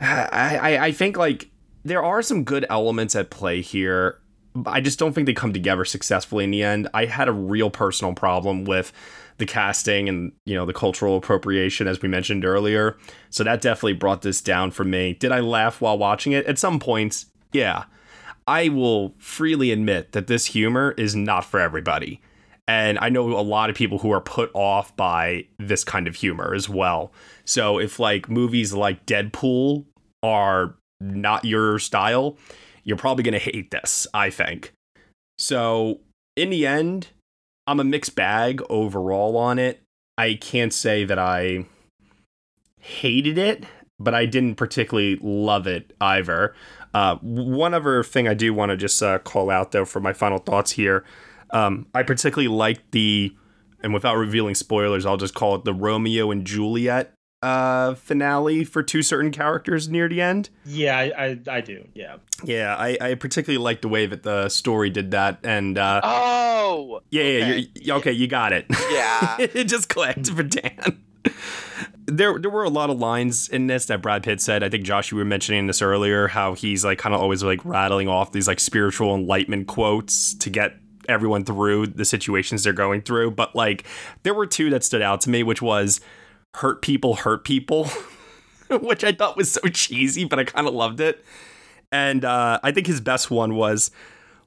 I, I, think like there are some good elements at play here. I just don't think they come together successfully in the end. I had a real personal problem with the casting and you know the cultural appropriation as we mentioned earlier. So that definitely brought this down for me. Did I laugh while watching it? At some points, yeah. I will freely admit that this humor is not for everybody. And I know a lot of people who are put off by this kind of humor as well. So if like movies like Deadpool are not your style, you're probably going to hate this, I think. So in the end, I'm a mixed bag overall on it. I can't say that I hated it, but I didn't particularly love it either. Uh, one other thing I do want to just uh, call out though for my final thoughts here. Um, I particularly liked the, and without revealing spoilers, I'll just call it the Romeo and Juliet uh, finale for two certain characters near the end. yeah, I, I, I do. Yeah. Yeah, I, I particularly like the way that the story did that, and uh, oh yeah, yeah, okay. you're- okay, you got it. Yeah. it just clicked for Dan. There, there were a lot of lines in this that Brad Pitt said. I think Josh, you were mentioning this earlier, how he's like kind of always like rattling off these like spiritual enlightenment quotes to get everyone through the situations they're going through. But like, there were two that stood out to me, which was "hurt people, hurt people," which I thought was so cheesy, but I kind of loved it. And uh, I think his best one was,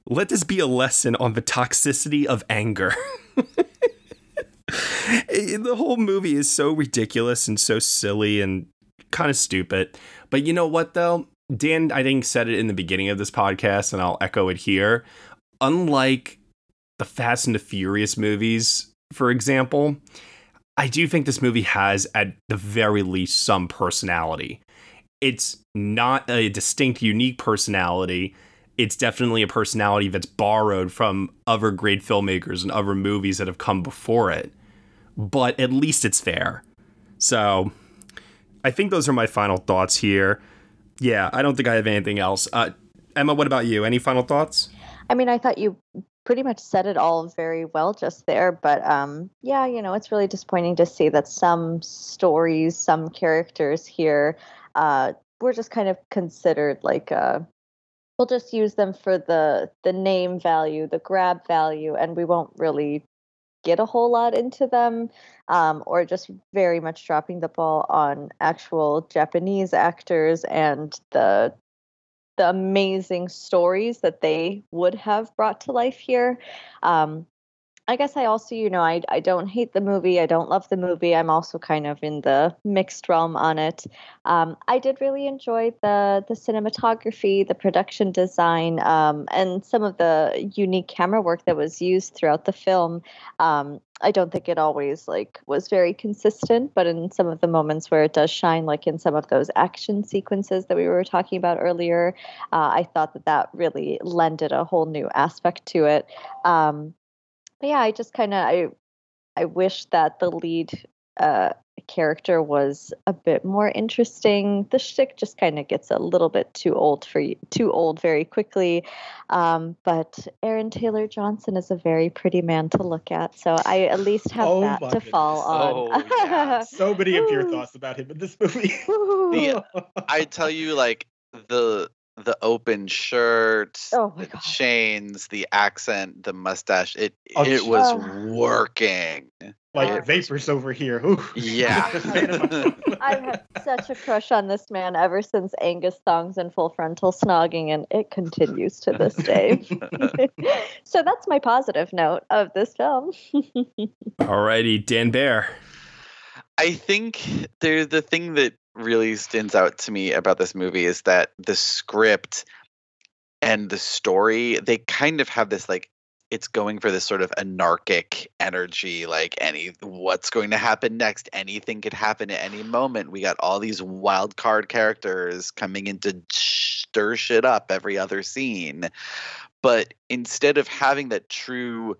"Let this be a lesson on the toxicity of anger." the whole movie is so ridiculous and so silly and kind of stupid. But you know what, though? Dan, I think, said it in the beginning of this podcast, and I'll echo it here. Unlike the Fast and the Furious movies, for example, I do think this movie has, at the very least, some personality. It's not a distinct, unique personality. It's definitely a personality that's borrowed from other great filmmakers and other movies that have come before it. But at least it's fair. So I think those are my final thoughts here. Yeah, I don't think I have anything else. Uh, Ema, what about you? Any final thoughts? I mean, I thought you pretty much said it all very well just there, but um, yeah, you know, it's really disappointing to see that some stories, some characters here, uh, were just kind of considered like uh, we'll just use them for the the name value, the grab value, and we won't really get a whole lot into them, um, or just very much dropping the ball on actual Japanese actors and the the amazing stories that they would have brought to life here. Um, I guess I also, you know, I I don't hate the movie. I don't love the movie. I'm also kind of in the mixed realm on it. Um, I did really enjoy the the cinematography, the production design, um, and some of the unique camera work that was used throughout the film. Um, I don't think it always like was very consistent, but in some of the moments where it does shine, like in some of those action sequences that we were talking about earlier, uh, I thought that that really lended a whole new aspect to it. Um, but yeah, I just kind of I I wish that the lead uh, character was a bit more interesting. The shtick just kind of gets a little bit too old for you, too old very quickly. Um, but Aaron Taylor Johnson is a very pretty man to look at, so I at least have Oh that my to fall on. Oh, yeah. So many of your thoughts about him in this movie. The, I tell you, like the the open shirt, Oh my the chains, the accent, the mustache. It Oh, it was Oh. working. Like It- vapors over here. Ooh. yeah. I've had such a crush on this man ever since Angus Thongs and Full Frontal Snogging, and it continues to this day. so that's my positive note of this film. Alrighty, Dan Bayer. I think there's the thing that really stands out to me about this movie is that the script and the story they kind of have this like it's going for this sort of anarchic energy like any what's going to happen next? Anything could happen at any moment. We got all these wild card characters coming in to stir shit up every other scene. But instead of having that true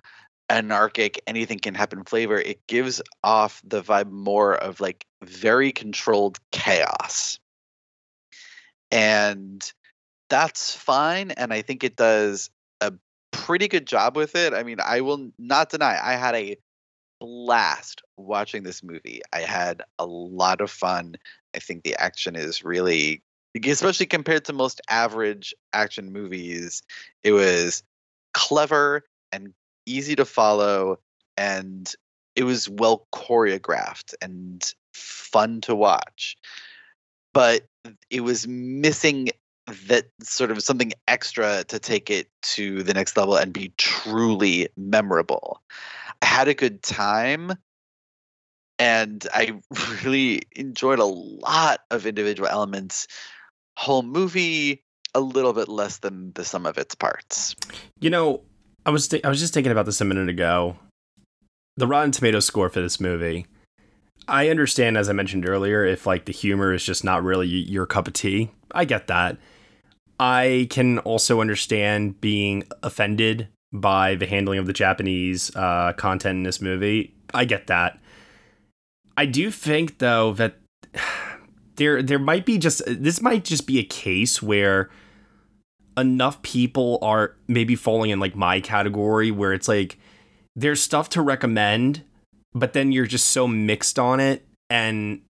anarchic anything can happen flavor it gives off the vibe more of like very controlled chaos. And that's fine and i think it does pretty good job with it i mean i will not deny i had a blast watching this movie i had a lot of fun i think the action is really especially compared to most average action movies it was clever and easy to follow and it was well choreographed and fun to watch but it was missing that sort of something extra to take it to the next level and be truly memorable i had a good time and i really enjoyed a lot of individual elements whole movie a little bit less than the sum of its parts You know, I was th- I was just thinking about this a minute ago. The Rotten Tomatoes score for this movie. I understand, as I mentioned earlier, if like the humor is just not really your cup of tea. I get that. I can also understand being offended by the handling of the Japanese uh, content in this movie. I get that. I do think though that there there might be just this might just be a case where enough people are maybe falling in like my category where it's like there's stuff to recommend, but then you're just so mixed on it. And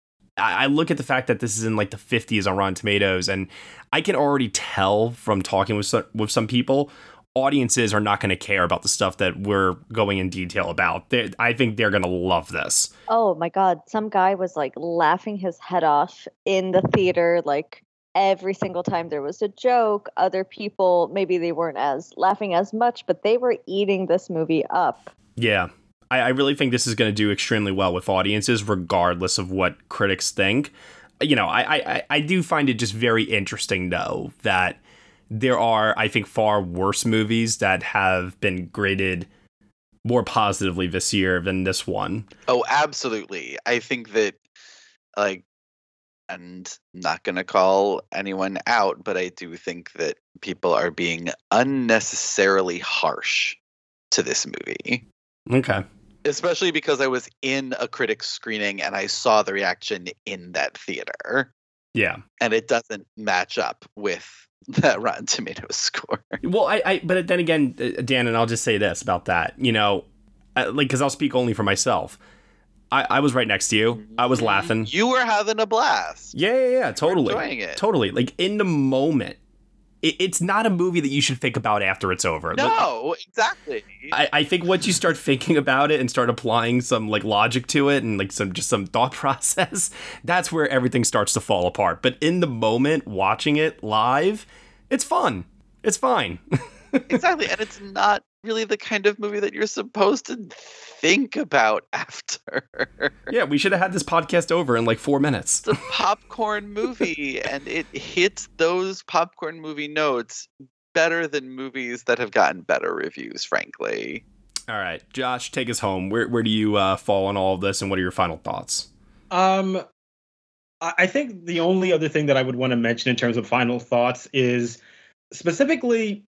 I, look at the fact that this is in like the 50s on Rotten Tomatoes, and I can already tell from talking with some, with some people, audiences are not going to care about the stuff that we're going in detail about. They, I think they're going to love this. Oh my god, some guy was like laughing his head off in the theater like every single time there was a joke. Other people maybe they weren't as laughing as much, but they were eating this movie up. Yeah. I, I really think this is going to do extremely well with audiences, regardless of what critics think. You know, I, I, I do find it just very interesting, though, that there are, I think, far worse movies that have been graded more positively this year than this one. Oh, absolutely. I think that, like, and not going to call anyone out, but I do think that people are being unnecessarily harsh to this movie. Okay. Especially because I was in a critic screening and I saw the reaction in that theater. Yeah. And it doesn't match up with that Rotten Tomatoes score. Well, I, I but then again, uh, Dan, and I'll just say this about that. You know, uh, like because I'll speak only for myself. I, I was right next to you. I was laughing. You were having a blast. Yeah, yeah, yeah. Totally. enjoying it. Totally. Like in the moment. It, it's not a movie that you should think about after it's over. No, exactly. I, I think once you start thinking about it and start applying some like logic to it and like some just some thought process, that's where everything starts to fall apart. But in the moment, watching it live, it's fun. It's fine. exactly. And it's not really the kind of movie that you're supposed to think about after. yeah, we should have had this podcast over in like four minutes. It's a popcorn movie, and it hits those popcorn movie notes better than movies that have gotten better reviews, frankly. All right, Josh, take us home. Where where do you uh, fall on all of this, and what are your final thoughts? Um, I I think the only other thing that I would want to mention in terms of final thoughts is specifically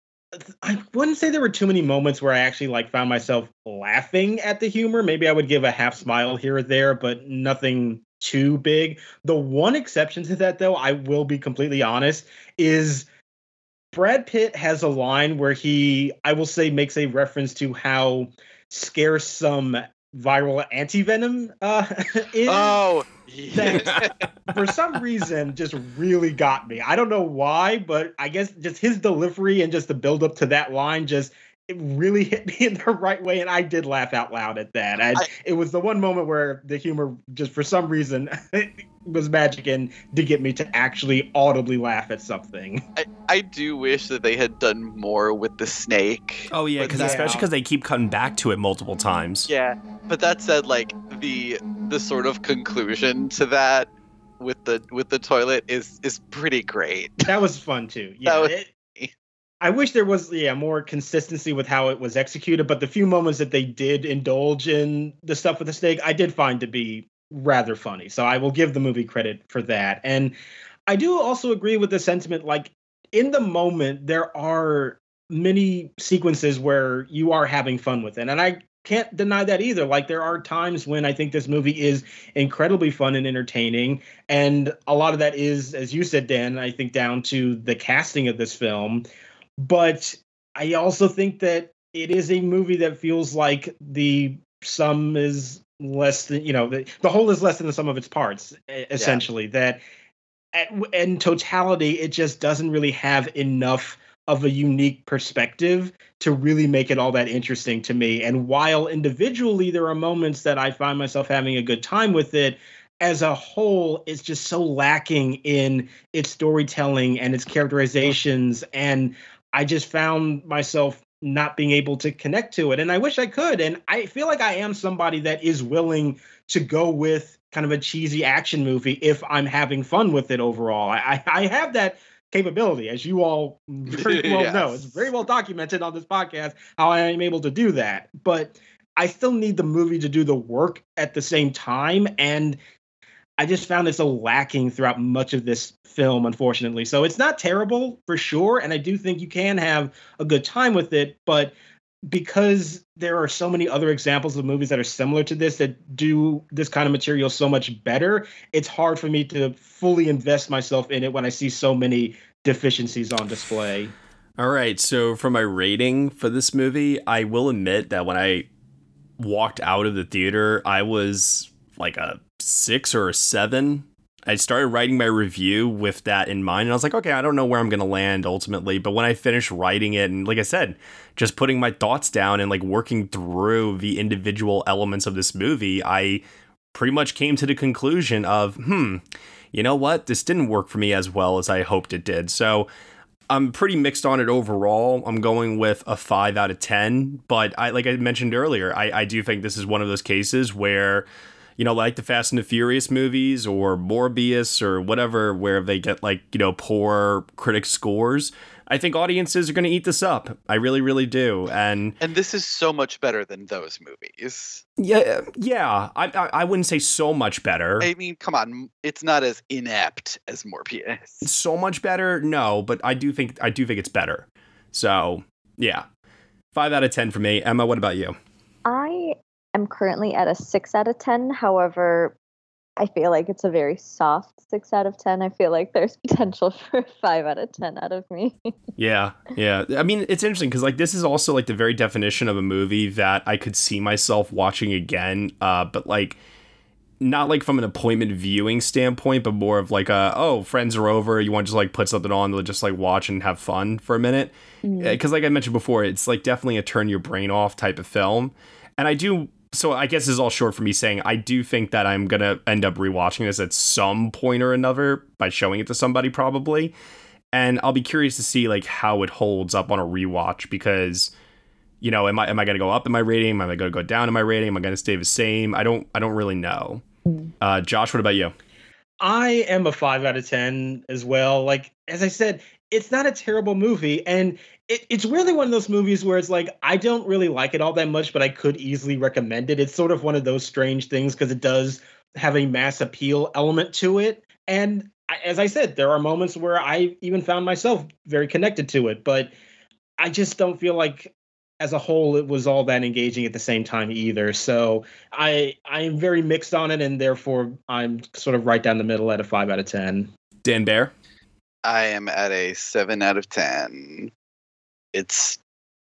I wouldn't say there were too many moments where I actually like found myself laughing at the humor. Maybe I would give a half smile here or there, but nothing too big. The one exception to that though, I will be completely honest, is Brad Pitt has a line where he I will say makes a reference to how scarce some viral anti-venom uh is. Oh, that for some reason just really got me. I don't know why, but I guess just his delivery and just the build up to that line just it really hit me in the right way, and I did laugh out loud at that. And I- it was the one moment where the humor just for some reason was magic and did get me to actually audibly laugh at something. I, I do wish that they had done more with the snake. Oh yeah, because that- especially because they keep cutting back to it multiple times. Yeah, but that said, like the the sort of conclusion to that with the with the toilet is is pretty great. That was fun too. Yeah. Was- it- I wish there was yeah more consistency with how it was executed, but the few moments that they did indulge in the stuff with the snake, I did find to be rather funny. So I will give the movie credit for that. And I do also agree with the sentiment like in the moment there are many sequences where you are having fun with it. And I can't deny that either. Like there are times when I think this movie is incredibly fun and entertaining, and a lot of that is, as you said, Dan, I think down to the casting of this film. But I also think that it is a movie that feels like the sum is less than you know the, the whole is less than the sum of its parts essentially that at, in totality it just doesn't really have enough of a unique perspective to really make it all that interesting to me. And while individually there are moments that i find myself having a good time with it as a whole it's just so lacking in its storytelling and its characterizations. And i just found myself not being able to connect to it. And i wish i could. And i feel like i am somebody that is willing to go with kind of a cheesy action movie if i'm having fun with it overall. I i have that capability as you all very well know it's very well documented on this podcast how i am able to do that but i still need the movie to do the work at the same time and I just found it so lacking throughout much of this film, unfortunately. So it's not terrible for sure, and I do think you can have a good time with it, but because there are so many other examples of movies that are similar to this that do this kind of material so much better, it's hard for me to fully invest myself in it when I see so many deficiencies on display. All right, so for my rating for this movie, I will admit that when I walked out of the theater, I was like a six or a seven. I started writing my review with that in mind, and I was like, okay, I don't know where I'm going to land ultimately. But when I finished writing it, and like I said, just putting my thoughts down and like working through the individual elements of this movie, I pretty much came to the conclusion of, hmm, you know what? This didn't work for me as well as I hoped it did. So I'm pretty mixed on it overall. I'm going with a five out of 10. But I, like I mentioned earlier, I, I do think this is one of those cases where you know, like the Fast and the Furious movies or Morbius or whatever, where they get like, you know, poor critic scores. I think audiences are going to eat this up. I really, really do. And And this is so much better than those movies. yeah, yeah, I, I, I wouldn't say so much better. I mean, come on, it's not as inept as Morbius. So much better, no, but I do think I do think it's better. So yeah, five out of ten for me. Ema, what about you? I am currently at a six out of 10. However, I feel like it's a very soft six out of 10. I feel like there's potential for a five out of 10 out of me. yeah. Yeah. I mean, it's interesting because, like, this is also like the very definition of a movie that I could see myself watching again. Uh, but, like, not like from an appointment viewing standpoint, but more of like a oh friends are over, you want to just like put something on to just like watch and have fun for a minute. Because mm. like I mentioned before, it's like definitely a turn your brain off type of film, and I do. So I guess this is all short for me saying I do think that I'm gonna end up rewatching this at some point or another by showing it to somebody probably, and I'll be curious to see like how it holds up on a rewatch because you know, am I am I gonna go up in my rating? Am I gonna go down in my rating? Am I gonna stay the same? I don't I don't really know. Uh, Josh, what about you? I am a five out of ten as well. Like as I said, it's not a terrible movie, and it, it's really one of those movies where it's like I don't really like it all that much, but I could easily recommend it. It's sort of one of those strange things because it does have a mass appeal element to it, and as I said, there are moments where I even found myself very connected to it, but I just don't feel like as a whole it was all that engaging at the same time either. So i i am very mixed on it and therefore i'm sort of right down the middle at a 5 out of 10 dan Bayer i am at a 7 out of 10 it's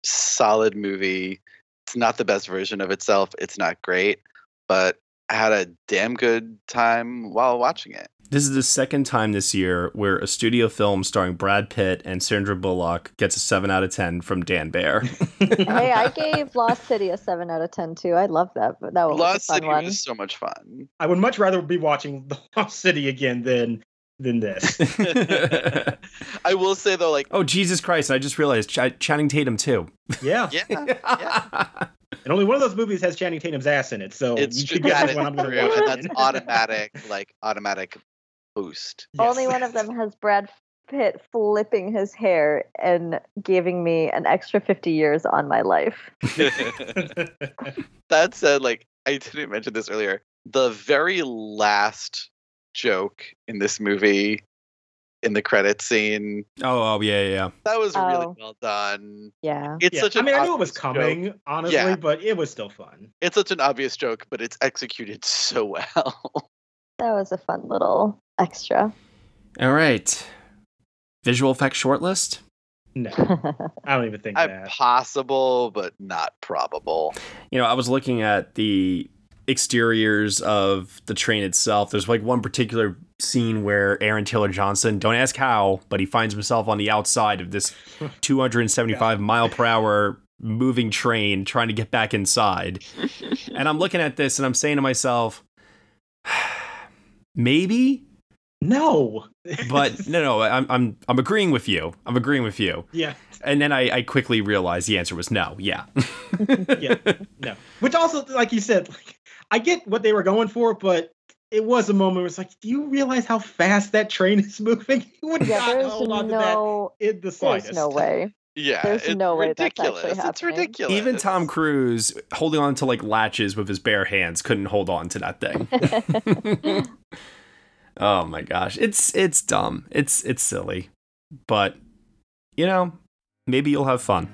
solid movie it's not the best version of itself it's not great but i had a damn good time while watching it this is the second time this year where a studio film starring Brad Pitt and Sandra Bullock gets a 7 out of 10 from Dan Bayer. hey, I gave Lost City a 7 out of 10 too. I love that. That was Lost a fun City one. was so much fun. I would much rather be watching Lost City again than than this. I will say though, like, oh Jesus Christ! I just realized Ch- Channing Tatum too. Yeah, yeah, yeah. And only one of those movies has Channing Tatum's ass in it, so it's you true, should guess that one I'm going to watch. and that's automatic, like automatic boost. Only one of them has Brad Pitt flipping his hair and giving me an extra 50 years on my life. that said, like I didn't mention this earlier, the very last joke in this movie in the credit scene. Oh, oh yeah, yeah. That was Oh. really well done. Yeah. It's Yeah, such I an mean, I knew it was coming, joke. honestly, Yeah. but it was still fun. It's such an obvious joke, but it's executed so well. That was a fun little extra. All right. Visual effects shortlist. No, I don't even think I- that. Possible, but not probable. You know, I was looking at the exteriors of the train itself. There's like one particular scene where Aaron Taylor Johnson, don't ask how, but he finds himself on the outside of this 275 mile per hour moving train trying to get back inside. and I'm looking at this and I'm saying to myself, maybe, No. but no, no, I'm I'm I'm agreeing with you. I'm agreeing with you. Yeah. And then I, I quickly realized the answer was no. Yeah. yeah, no. Which also, like you said, like I get what they were going for, but it was a moment where it's like, do you realize how fast that train is moving? You would Yeah, not hold on no, to that in the slightest. there's no way. Yeah, There's it's no way that's ridiculous. actually it's happening. ridiculous. Even Tom Cruise holding on to like latches with his bare hands couldn't hold on to that thing. oh my gosh. It's it's dumb. It's it's silly. But you know, maybe you'll have fun.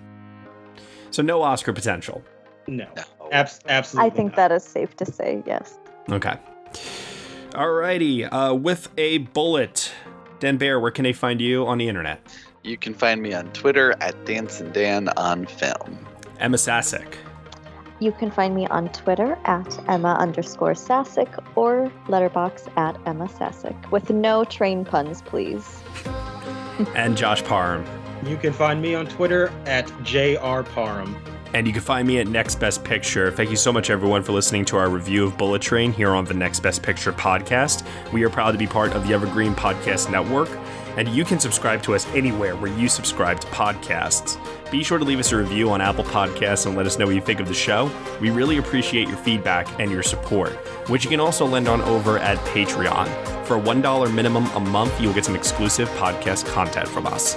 So no Oscar potential. No, Abs- absolutely. I think not. that is safe to say, yes. Okay. Alrighty. Uh with a bullet. Dan Bayer, where can they find you on the internet? You can find me on Twitter at Dance and Dan on Film. Ema Sasic. You can find me on Twitter at Ema underscore Sasic or Letterboxd at Ema Sasic with no train puns, please. and Josh Parham. You can find me on Twitter at JR Parham. And you can find me at Next Best Picture. Thank you so much, everyone, for listening to our review of Bullet Train here on the Next Best Picture podcast. We are proud to be part of the Evergreen Podcast Network, and you can subscribe to us anywhere where you subscribe to podcasts. Be sure to leave us a review on Apple Podcasts and let us know what you think of the show. We really appreciate your feedback and your support, which you can also lend on over at Patreon. For a $1 minimum a month, you'll get some exclusive podcast content from us.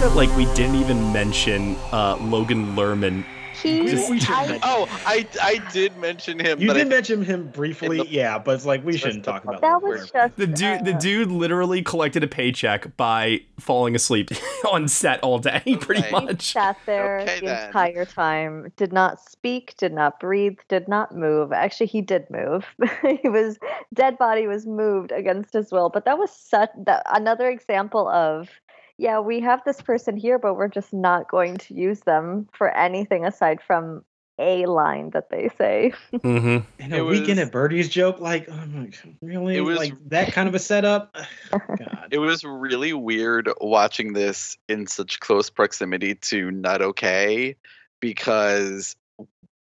That like we didn't even mention uh, Logan Lerman. He, I, oh, I I did mention him. You but did I, mention him briefly, the, yeah, but it's like we shouldn't talk about that. Was just the dude. Uh, the dude literally collected a paycheck by falling asleep on set all day, pretty okay. much. He sat there okay, the then. entire time, did not speak, did not breathe, did not move. Actually, he did move. he was dead body was moved against his will. But that was such that another example of yeah, we have this person here, but we're just not going to use them for anything aside from a line that they say. Mm-hmm. And a was, Weekend at Bernie's joke, like, oh my, really? It was, like that kind of a setup? God. It was really weird watching this in such close proximity to Not Okay because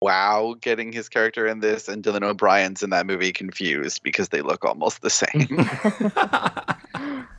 wow getting his character in this and Dylan O'Brien's in that movie confused because they look almost the same.